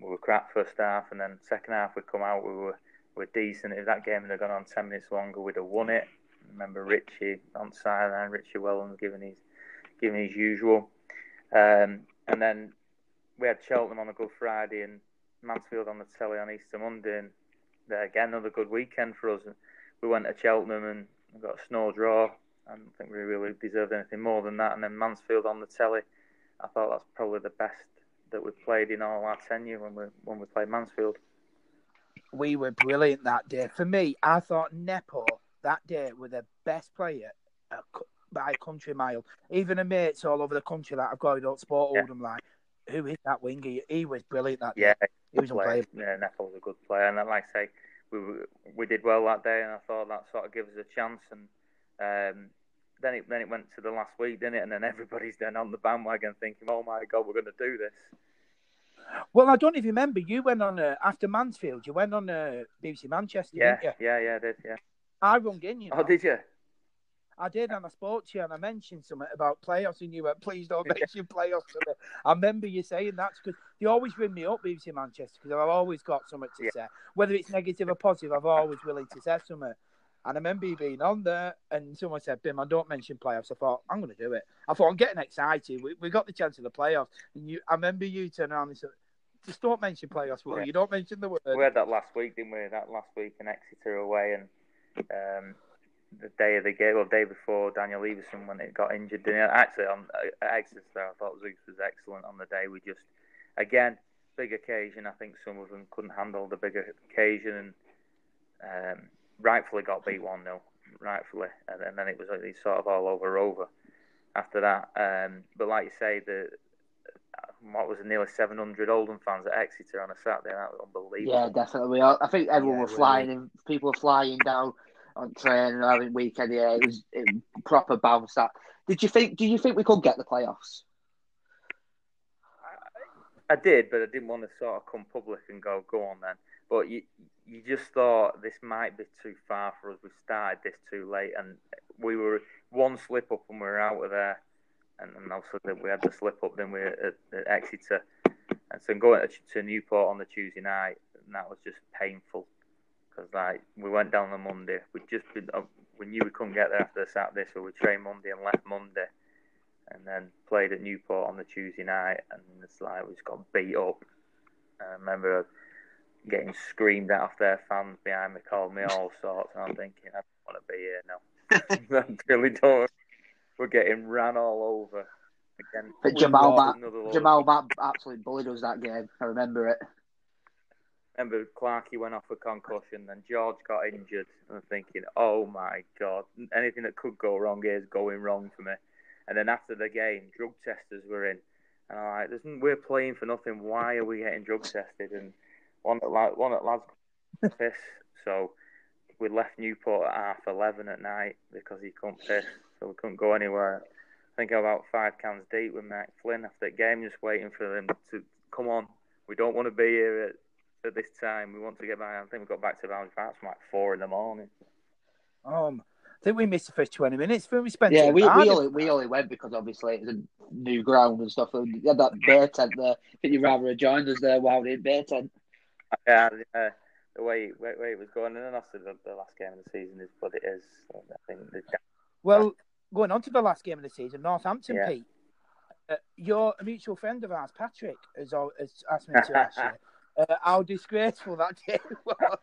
we were crap first half, and then second half we come out we were we were decent. If that game had gone on ten minutes longer, we'd have won it. I remember Richie on sideline, Richie Wellens giving his giving his usual, um, and then we had Cheltenham on a Good Friday and Mansfield on the telly on Easter Monday, and Uh, again another good weekend for us. We went to Cheltenham and got a snow draw. I don't think we really deserved anything more than that. And then Mansfield on the telly, I thought that's probably the best that we've played in all our tenure when we when we played Mansfield. we were brilliant that day. For me, I thought Nepo that day were the best player by a country mile. Even the mates all over the country that I've got who don't support Yeah. Oldham like, who is that winger? He, he was brilliant that day. He was player. unplayable. Yeah, Nepo was a good player, and like I say, we we did well that day, and I thought that sort of gives us a chance. And um, then it then it went to the last week, didn't it? And then everybody's then on the bandwagon thinking, "Oh my God, we're going to do this." Well, I don't even remember. You went on uh, after Mansfield. You went on uh, BBC Manchester, Yeah, didn't you? yeah, yeah, I did. Yeah. I rung in. You know, Oh, did you? I did, and I spoke to you, and I mentioned something about playoffs, and you went, "Please don't mention playoffs." I remember you saying that because they always ring me up, BBC Manchester, because I've always got something to Yeah. say, whether it's negative or positive. I've always willing to say something. And I remember you being on there, and someone said, "Bim, I don't mention playoffs." I thought, "I'm going to do it." I thought, "I'm getting excited. We, we got the chance of the playoffs." And you, I remember you turning around and said, "Just don't mention playoffs, will Yeah. you? You don't mention the word." We had that last week, didn't we? That last week in Exeter away, and um, the day of the game, or day before Daniel Iversen when it got injured. Didn't? Actually, on Exeter, I thought Zeus was excellent on the day. We just, again, big occasion. I think some of them couldn't handle the bigger occasion, and um, rightfully got beat one 0 rightfully, and, and then it was like sort of all over over after that. Um, but like you say, the what was it, nearly 700 Oldham fans at Exeter on a Saturday. That was unbelievable. Yeah, definitely. I think everyone Yeah, were really. flying in. People were flying down on training having weekend. Yeah, it was it, proper bounce. That did you think? Do you think we could get the playoffs? I did, but I didn't want to sort of come public and go, go on then. But you, you just thought this might be too far for us. We started this too late, and we were one slip up and we were out of there. And then we had the slip up, then we were at, at Exeter, and so going to, to Newport on the Tuesday night, and that was just painful because like we went down on Monday, we just been, uh, we knew we couldn't get there after the Saturday, so we trained Monday and left Monday and then played at Newport on the Tuesday night, and it's like we just got beat up. I remember getting screamed at off their fans behind me, called me all sorts, and I'm thinking, I don't want to be here now. I really don't. We're getting ran all over. Again, But Jamille Matt, another load. Jamille Matt absolutely bullied us that game. I remember it. Remember Clarkey went off with concussion, then George got injured, and I'm thinking, oh my god, anything that could go wrong is going wrong for me. And then after the game, drug testers were in, and I'm like, we're playing for nothing. Why are we getting drug tested? And one at one at lads piss, so we left Newport at half eleven at night because he couldn't piss, so we couldn't go anywhere. I think about five cans deep with Mike Flynn after the game, just waiting for them to come on. We don't want to be here at at this time. We want to get back. I think we got back to Valley Park from like four in the morning. Um, I think we missed the first twenty minutes. But we spent. Yeah, we, we only we only went because obviously it was a new ground and stuff. We had that bear tent there. I think you'd rather have joined us there while in bear tent. yeah, yeah, the way, way way it was going, and then obviously the, the last game of the season is what it is. So I think the, Well, going on to the last game of the season, Northampton, Yeah. Pete. Uh, you're a mutual friend of ours, Patrick, has, has asked me to ask you uh, how disgraceful that game was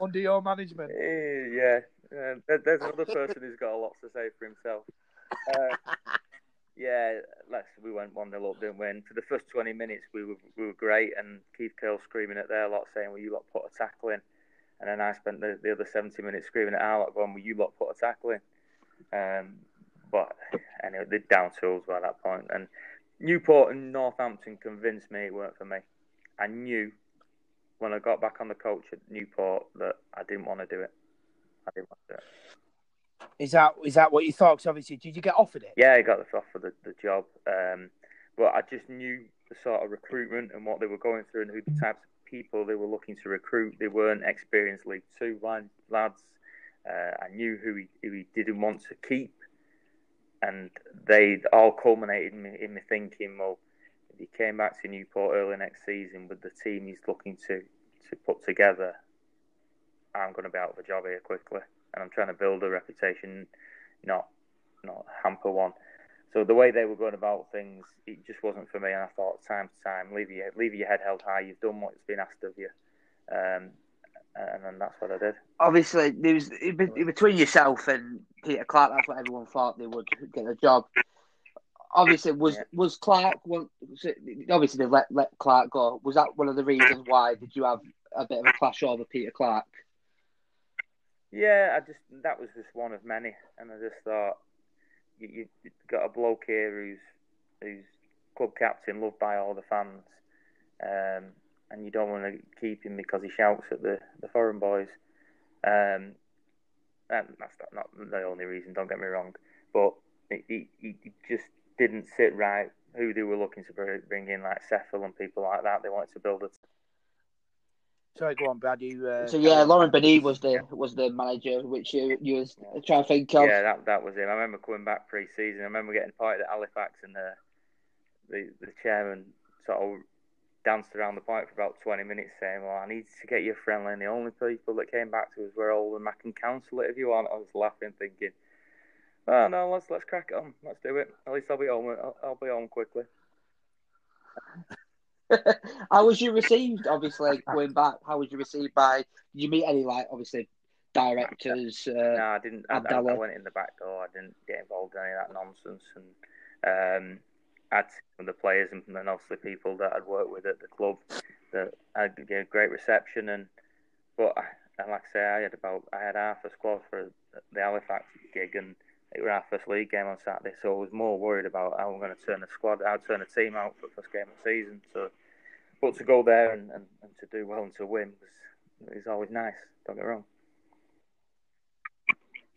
under your management. Eh, yeah, uh, there's another person who's got a lot to say for himself. Uh, yeah, let's we went one 0 up, didn't we? For the first twenty minutes, we were we were great, and Keith Curle screaming at their lot, saying, "Well, you lot put a tackle in," and then I spent the, the other seventy minutes screaming at our lot, going, "Well, you lot put a tackle in." Um, but anyway, they're down tools by that point, and Newport and Northampton convinced me it weren't for me. I knew when I got back on the coach at Newport that I didn't want to do it. I didn't want to do it. Is that is that what you thought? 'Cause obviously, did you get offered it? Yeah, I got the offer the, the job, um, but I just knew the sort of recruitment and what they were going through and who the types of people they were looking to recruit. They weren't experienced League Two lad- lads. Uh, I knew who he, who he didn't want to keep, and they all culminated in me, in me thinking, well, he came back to Newport early next season with the team he's looking to to put together, I'm going to be out of a job here quickly, and I'm trying to build a reputation, not not hamper one. So the way they were going about things, it just wasn't for me. And I thought, time to time, leave your leave your head held high. You've done what's been asked of you, um, and then that's what I did. Obviously, there was between yourself and Peter Clarke. That's what everyone thought they would get a job. Obviously, was Yeah. was Clarke? One, obviously, they let let Clarke go. Was that one of the reasons why? Did you have a bit of a clash over Peter Clarke? Yeah, I just that was just one of many, and I just thought you you've got a bloke here who's who's club captain, loved by all the fans, um, and you don't want to keep him because he shouts at the, the foreign boys. Um, and that's not, not the only reason. Don't get me wrong, but he, he, he just didn't sit right. Who they were looking to bring in, like Seffel and people like that, they wanted to build a Sorry, go on, Brad. You, uh, So yeah, Laurent Banide was the was the manager, which you you was trying to think of. Yeah, that that was him. I remember coming back pre-season. I remember getting pointed at Halifax, and the the, the chairman sort of danced around the point for about twenty minutes, saying, "Well, I need to get you friendly." And the only people that came back to us were all the Mac and Council. If you want, I was laughing, thinking, "Oh no, let's let's crack it on. Let's do it. At least I'll be home. I'll, I'll be home quickly." how was you received? Obviously, going back, how was you received by? Did you meet any like obviously directors? Uh, no, I didn't. I, I, I went in the back door. I didn't get involved in any of that nonsense. And um, I'd seen the players and then obviously people that I'd worked with at the club that I gave a great reception. And but I, and like I say, I had about I had half a squad for the Halifax gig, and it was our first league game on Saturday. So I was more worried about how I'm going to turn the squad, how to turn the team out for the first game of the season. So, but to go there and, and, and to do well and to win was is always nice. Don't get wrong.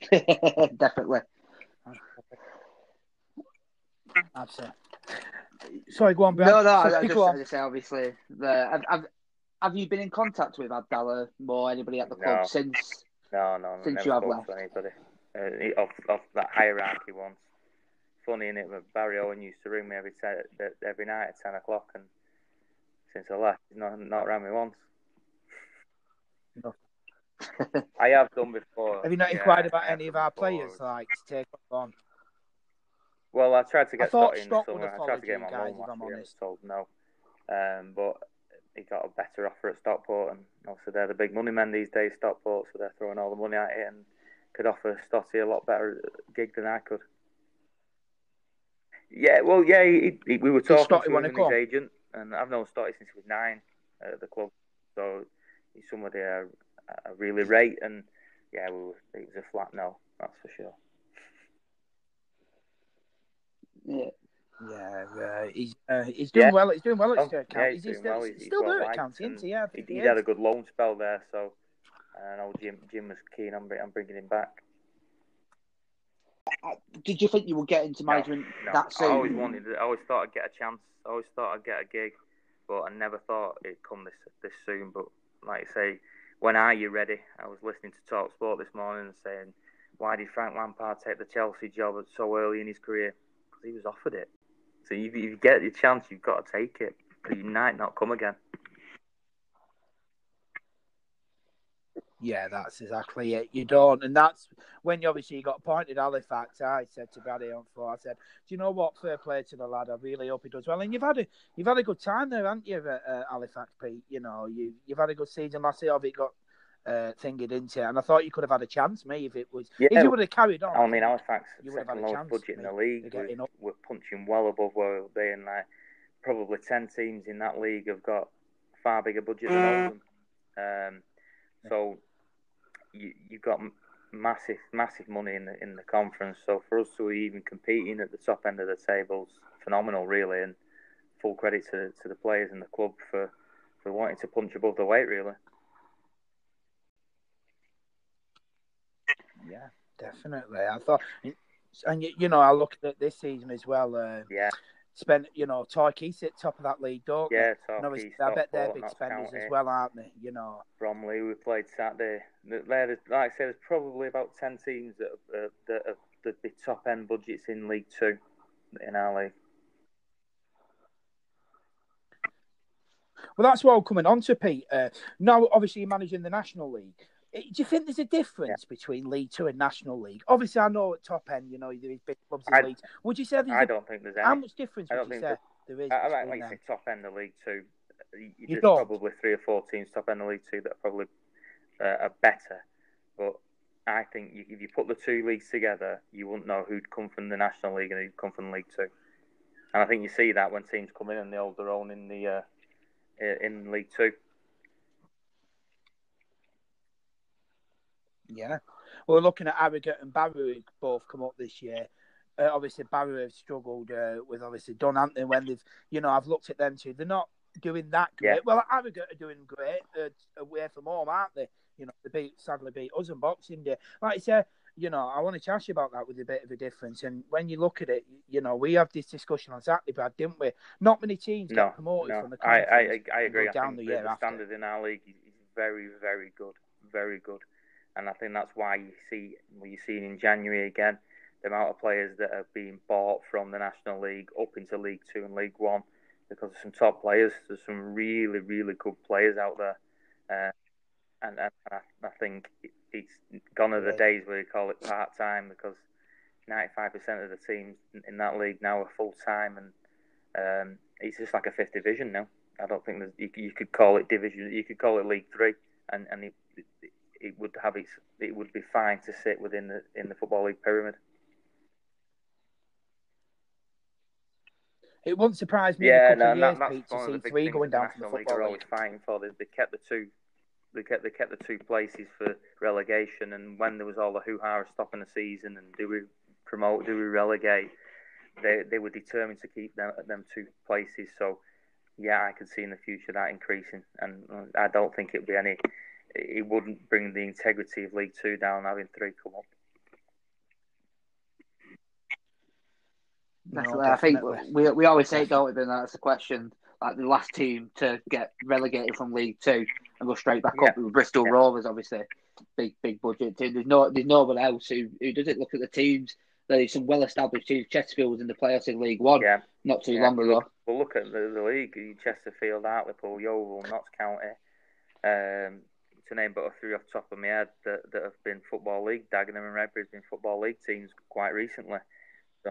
Definitely. That's it. Sorry, go on, Brad. No, no. I, I just go I just say obviously. The, have, have, have you been in contact with Abdallah or anybody at the club No. since? No, no, Since you have left. anybody uh, he- of, of that hierarchy once. Funny in it, but Barry Owen used to ring me every te- every night at ten o'clock, and since I left, he's not not rang me once. No. I have done before. Have you not yeah, inquired about any of our before. players like to take on? Well, I tried to get thought Scott in Scott would somewhere. I tried to get him on guys, loan last I'm year. I was honest. told no, um, but he got a better offer at Stockport, and obviously they're the big money men these days. Stockport, so they're throwing all the money at it, and could offer Stotty a lot better gig than I could. Yeah, well, yeah, he, he, we were talking Stotty to him wanna and come? his agent, and I've known Stotty since he was nine at the club, so he's somebody I, I really rate, and yeah, we were, it was a flat no, that's for sure. Yeah. Yeah, uh, he's uh, he's doing Yeah. well. He's doing well at Oh, Sturt yeah, he's He's, doing still, well. he's He's- still he's there at County, isn't he? Yeah, He, 58. he had a good loan spell there, so I know Jim Jim was keen on, on bringing him back. Uh, Did you think you would get into management No, that I always wanted. I always thought I'd get a chance. I always thought I'd get a gig, but I never thought it'd come this this soon. But like I say, when are you ready? I was listening to Talk Sport this morning and saying, why did Frank Lampard take the Chelsea job so early in his career? Because he was offered it. So if you get your chance, you've got to take it. Because you might not come again. Yeah, that's exactly it. You don't, and that's when you obviously you got appointed Halifax. I said to Barry on four, I said, "Do you know what? Fair play to the lad. I really hope he does well." And you've had a you've had a good time there, haven't you, at uh, Halifax, Pete? You know, you you've had a good season last year. It got uh, into it, and I thought you could have had a chance, me, if it was yeah, if you would have carried on. I mean, Halifax you would have had a chance, budget in the league. We're, we're punching well above where we're being. Like probably ten teams in that league have got far bigger budget than Oldham. Um, so you, you've got massive, massive money in the in the conference. So for us to even competing at the top end of the tables, phenomenal, really, and full credit to to the players and the club for for wanting to punch above the weight, really. Yeah, definitely. I thought, and you, you know, I looked at this season as well. Uh, yeah spent, you know, Torquay sit top of that league, don't yeah, they? Yeah, obviously, I bet they're big spenders County. as well, aren't they? You know, Bromley, we played Saturday. There, like I said, there's probably about ten teams that have, uh, that have the, the top end budgets in League Two in our league. Well, that's what I'm coming on to, Pete. Uh, now, obviously, you're managing the National League. Do you think there's a difference yeah. between League Two and National League? Obviously, I know at top end, you know, there is big clubs in League. Would you say there's? I a, don't think there's any. How much difference would you say there is? I, like, like you say, top end of League Two. You there's don't. probably three or four teams top end of League Two that are probably uh, are better, but I think you, if you put the two leagues together, you wouldn't know who'd come from the National League and who'd come from League Two. And I think you see that when teams come in and they hold their own in the uh, in League Two. Yeah. Well, we're looking at Harrogate and Barrow both come up this year. Uh, obviously, Barrow have struggled uh, with obviously Dunhampton when they've, you know, I've looked at them too. They're not doing that great. Yeah. Well, Harrogate are doing great uh, away from home, aren't they? You know, they beat sadly beat us in Boxing Day. Like I said, you know, I want to ask you about that with a bit of a difference. And when you look at it, you know, we have this discussion on Saturday, Brad, didn't we? Not many teams no, get promoted no. from the conference. I, I, I agree. Down the, the, the standard in our league is very, very good, very good and I think that's why you see well, you see in January again the amount of players that are being bought from the National League up into League Two and League One because there's some top players. There's some really really good players out there, uh, and, and I, I, think it's gone are the days where you call it part time because 95% of the teams in that league now are full time and um, it's just like a fifth division now. I don't think you, you, could call it division. You could call it League Three, and and it, it would have its it would be fine to sit within the in the football league pyramid. It wouldn't surprise me. Yeah, no, years, that, Pete, to see three going down from the football league. always fighting for. They, they kept the two. They kept they kept the two places for relegation, and when there was all the hoo ha of stopping the season and do we promote, do we relegate, they they were determined to keep them them two places. So yeah, I could see in the future that increasing, and I don't think it'd be any it wouldn't bring the integrity of League Two down having three come up. No, I think we we always say, don't we? But that's the question. Like the last team to get relegated from League Two and go straight back yeah. up with Bristol yeah. Rovers, obviously, big big budget team. There's no there's no one else who who does it. Look at the teams. There's some well established teams. Chesterfield was in the playoffs in League One yeah. not too long ago. Well, look at the, the league: Chesterfield, Hartlepool, Yeovil, Notts County. Um, to name but a few off the top of my head that, that have been Football League. Dagenham and Redbridge been Football League teams quite recently. So,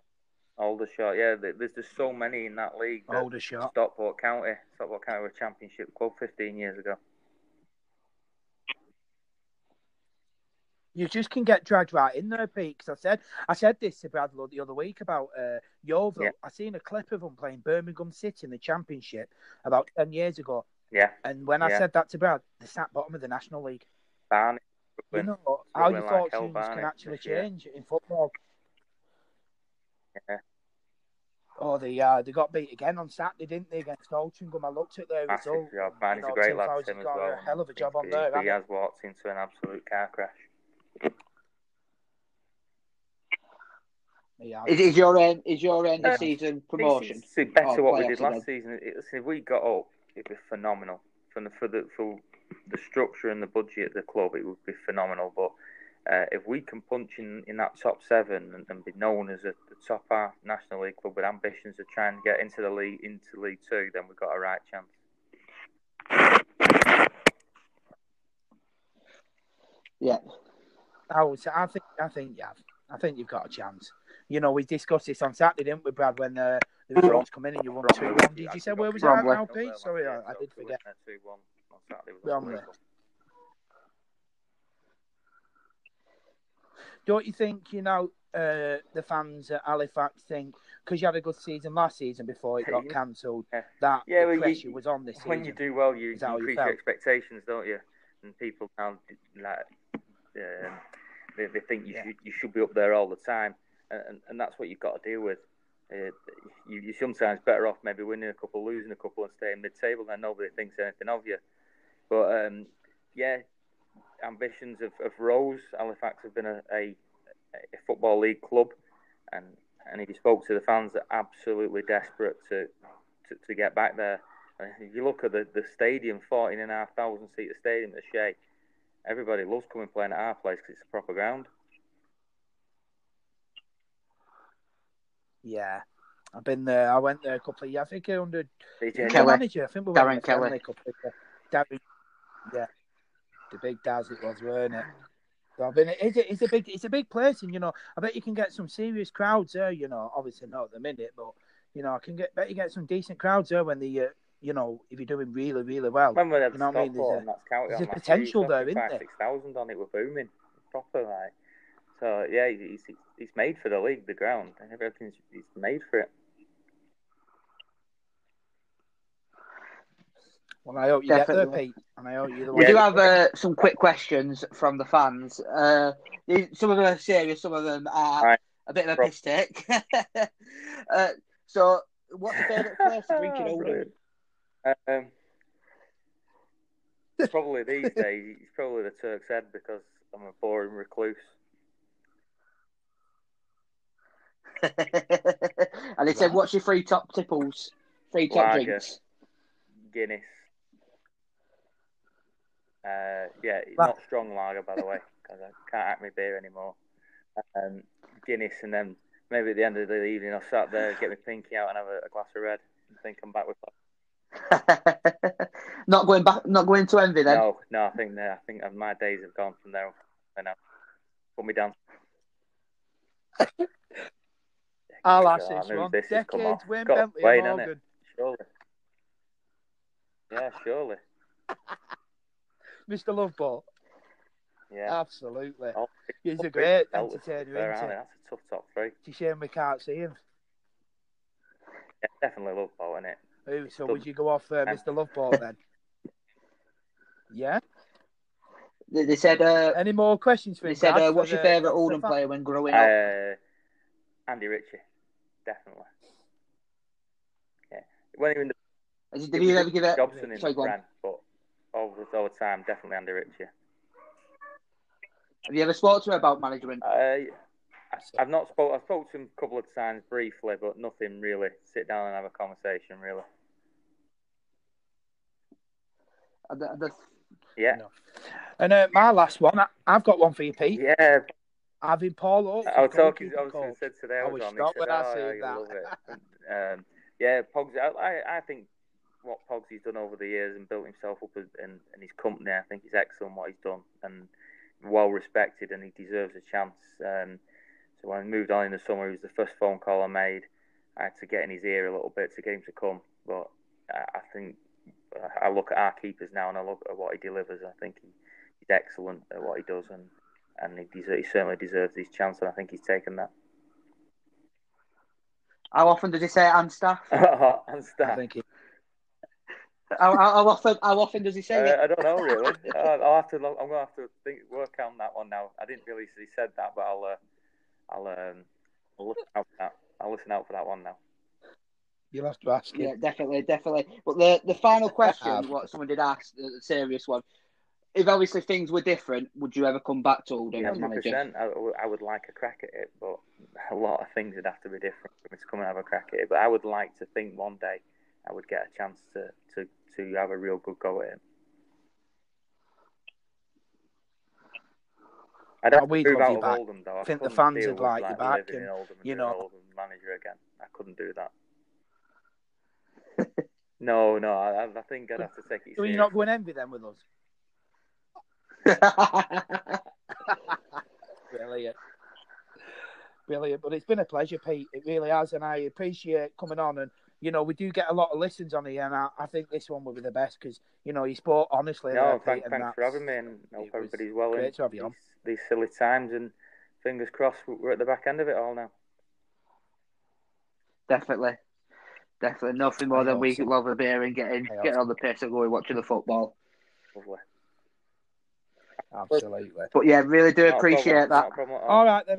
Aldershot, yeah, there's just so many in that league. That Aldershot. Stockport County. Stockport County were a championship club 15 years ago. You just can get dragged right in there, Pete. Because I said, I said this to Bradley the other week about uh, Yeovil. Yeah. I seen a clip of them playing Birmingham City in the Championship about ten years ago. Yeah. And when I said that to Brad, they sat bottom of the National League. Barney, you know how your like fortunes can actually change in football. Yeah. Oh, they uh, they got beat again on Saturday, didn't they, against Altrincham? I looked at their Massive result. Job. Barney's you know, a great lad, Tim, as well. A hell of a job on there. He has walked into an absolute car crash. Yeah. Is, is your end? Is your end of season promotion? It's better what we did last season. if we got up, it'd be phenomenal. For the, for the for the structure and the budget of the club, it would be phenomenal. But uh, if we can punch in, in that top seven and, and be known as a, the top half National League club with ambitions of trying to get into the league into League Two, then we've got a right chance. Yeah. I would say, I think, I think, yeah, I think you've got a chance. You know, we discussed this on Saturday, didn't we, Brad? When uh, the results come in and you won two one. Did you say where was that now, Pete? Sorry, I, I did forget. Two one on Saturday. was Bromley. Don't you think, you know, uh, the fans at Halifax think, because you had a good season last season before it got cancelled, Yeah. that Yeah, the well, you- pressure was on this season? When you do well, you, Is that how you increase felt? your expectations, don't you? And people now like um, they, they think you Yeah. should you should be up there all the time, and, and, and that's what you've got to deal with. Uh, you, you're sometimes better off maybe winning a couple, losing a couple, and staying mid-table, then nobody thinks anything of you. But um, yeah, ambitions of, have rose. Halifax have been a, a, a football league club, and and if you spoke to the fans, they're absolutely desperate to to, to get back there. And if you look at the, the stadium, 14,500 seat stadium at Shay, everybody loves coming playing at our place because it's a proper ground. Yeah. I've been there. I went there a couple of years. I think under DJ the Kelly. manager. I think we went Darren there Kelly. a couple of years. Darren, yeah, the big Daz it was, weren't it? So I've been. It's a, it's a big, it's a big place, and you know, I bet you can get some serious crowds there. You know, obviously not at the minute, but you know, I can get bet you get some decent crowds there when the, uh, you know, if you're doing really, really well. When we had You know what I mean? There's a- and that's counted there's on a last potential year, there, it's isn't five, there? Six thousand on it, we're booming, proper like. So yeah, he's it's, it's made for the league, the ground, and everything's it's made for it. Well, I hope you get there, Pete, and I hope you're the We do have uh, some quick questions from the fans. Uh, some of them are serious, some of them are Right. a bit of a Pro- piss take. uh, so, what's your favourite place to drink in Oldham? Um, probably these days, it's probably the Turk's Head because I'm a boring recluse. and they said, "What's your free top tipples? Free top Lager. drinks." Guinness. Uh, yeah, it's not strong lager, by the way, because I can't act my beer anymore. Um, Guinness, and then maybe at the end of the evening, I'll sat there, get my pinky out, and have a, a glass of red, and think I'm back with. not going back, not going to envy then. No, no, I think that I think my days have gone from there on out. Put me down. I'll ask I this one. this Decades. Wayne Got Bentley, Wayne, and? Morgan. Surely. Yeah, surely. Mr. Loveboat. Yeah. Absolutely. Oh, He's a great entertainer, there, isn't he? That's a tough top three. It's a shame we can't see him. Yeah, definitely love Bow, innit? Who, so Good. would you go off uh, Mr. Loveboat then? yeah. They, they said, uh, Any more questions for they said, uh, "What's your the- favourite the Oldham player when growing up?" Uh, Andy Ritchie, definitely. Yeah, when he was in the Did did you ever give it? Dobson in Sorry, the go on. brand, but over over time, definitely Andy Ritchie. Have you ever spoke to her about management? I, I've not spoke. I've spoke to him a couple of times briefly, but nothing really. Sit down and have a conversation, really. Uh, the- the- Yeah, No. And uh, my last one, I, I've got one for you, Pete. yeah. Having Paul Oates. I was as talking. I was coach. to say today. I was was on. He shocked when I "Oh, seen yeah, you that." it." um, yeah, Pogs. I, I, think what Pogsy's done over the years and built himself up as, and, and his company. I think he's excellent what he's done and well respected, and he deserves a chance. Um, so when I moved on in the summer, he was the first phone call I made. I had to get in his ear a little bit to get him to come, but I, I think I look at our keepers now and I look at what he delivers. I think he, he's excellent at what he does, and and he, deser- he certainly deserves his chance, and I think he's taken that. How often does he say it and staff? and staff. think he, How, how, how often? How often does he say Uh, it? I don't know really. I'll I'll have to. look- I'm gonna have to think, work on that one now. I didn't realise he said that, but I'll. Uh, I'll. Um, I'll listen out for that. I'll listen out for that one now. you'll have to ask him. Yeah, definitely, definitely. But the the final question, Um, what someone did ask, the the serious one. If obviously things were different, would you ever come back to Oldham as Hundred manager? percent. I, w- I would like a crack at it, but a lot of things would have to be different for me to come and have a crack at it. But I would like to think one day I would get a chance to to, to have a real good go at it. I'd have we'd move love out you of back. Oldham though. I think the fans would with, like you back and, and you know- Oldham manager again. I couldn't do that. no, no. I, I think I'd have to take it. So you're not going envy them with us? Brilliant. Brilliant. But it's been a pleasure, Pete. It really has. And I appreciate coming on. And, you know, we do get a lot of listens on here. And I, I think this one will be the best because, you know, you spoke honestly. No, there, thank, Pete, thanks for having me. And I hope everybody's well great in to have you on. these, these silly times. And fingers crossed, we're at the back end of it all now. Definitely. Definitely. Nothing more I than we so. love a beer and getting I getting on the piss and going watching the football. Lovely. Absolutely. But yeah, really do Not a appreciate problem, that. not a problem at all. All right, then.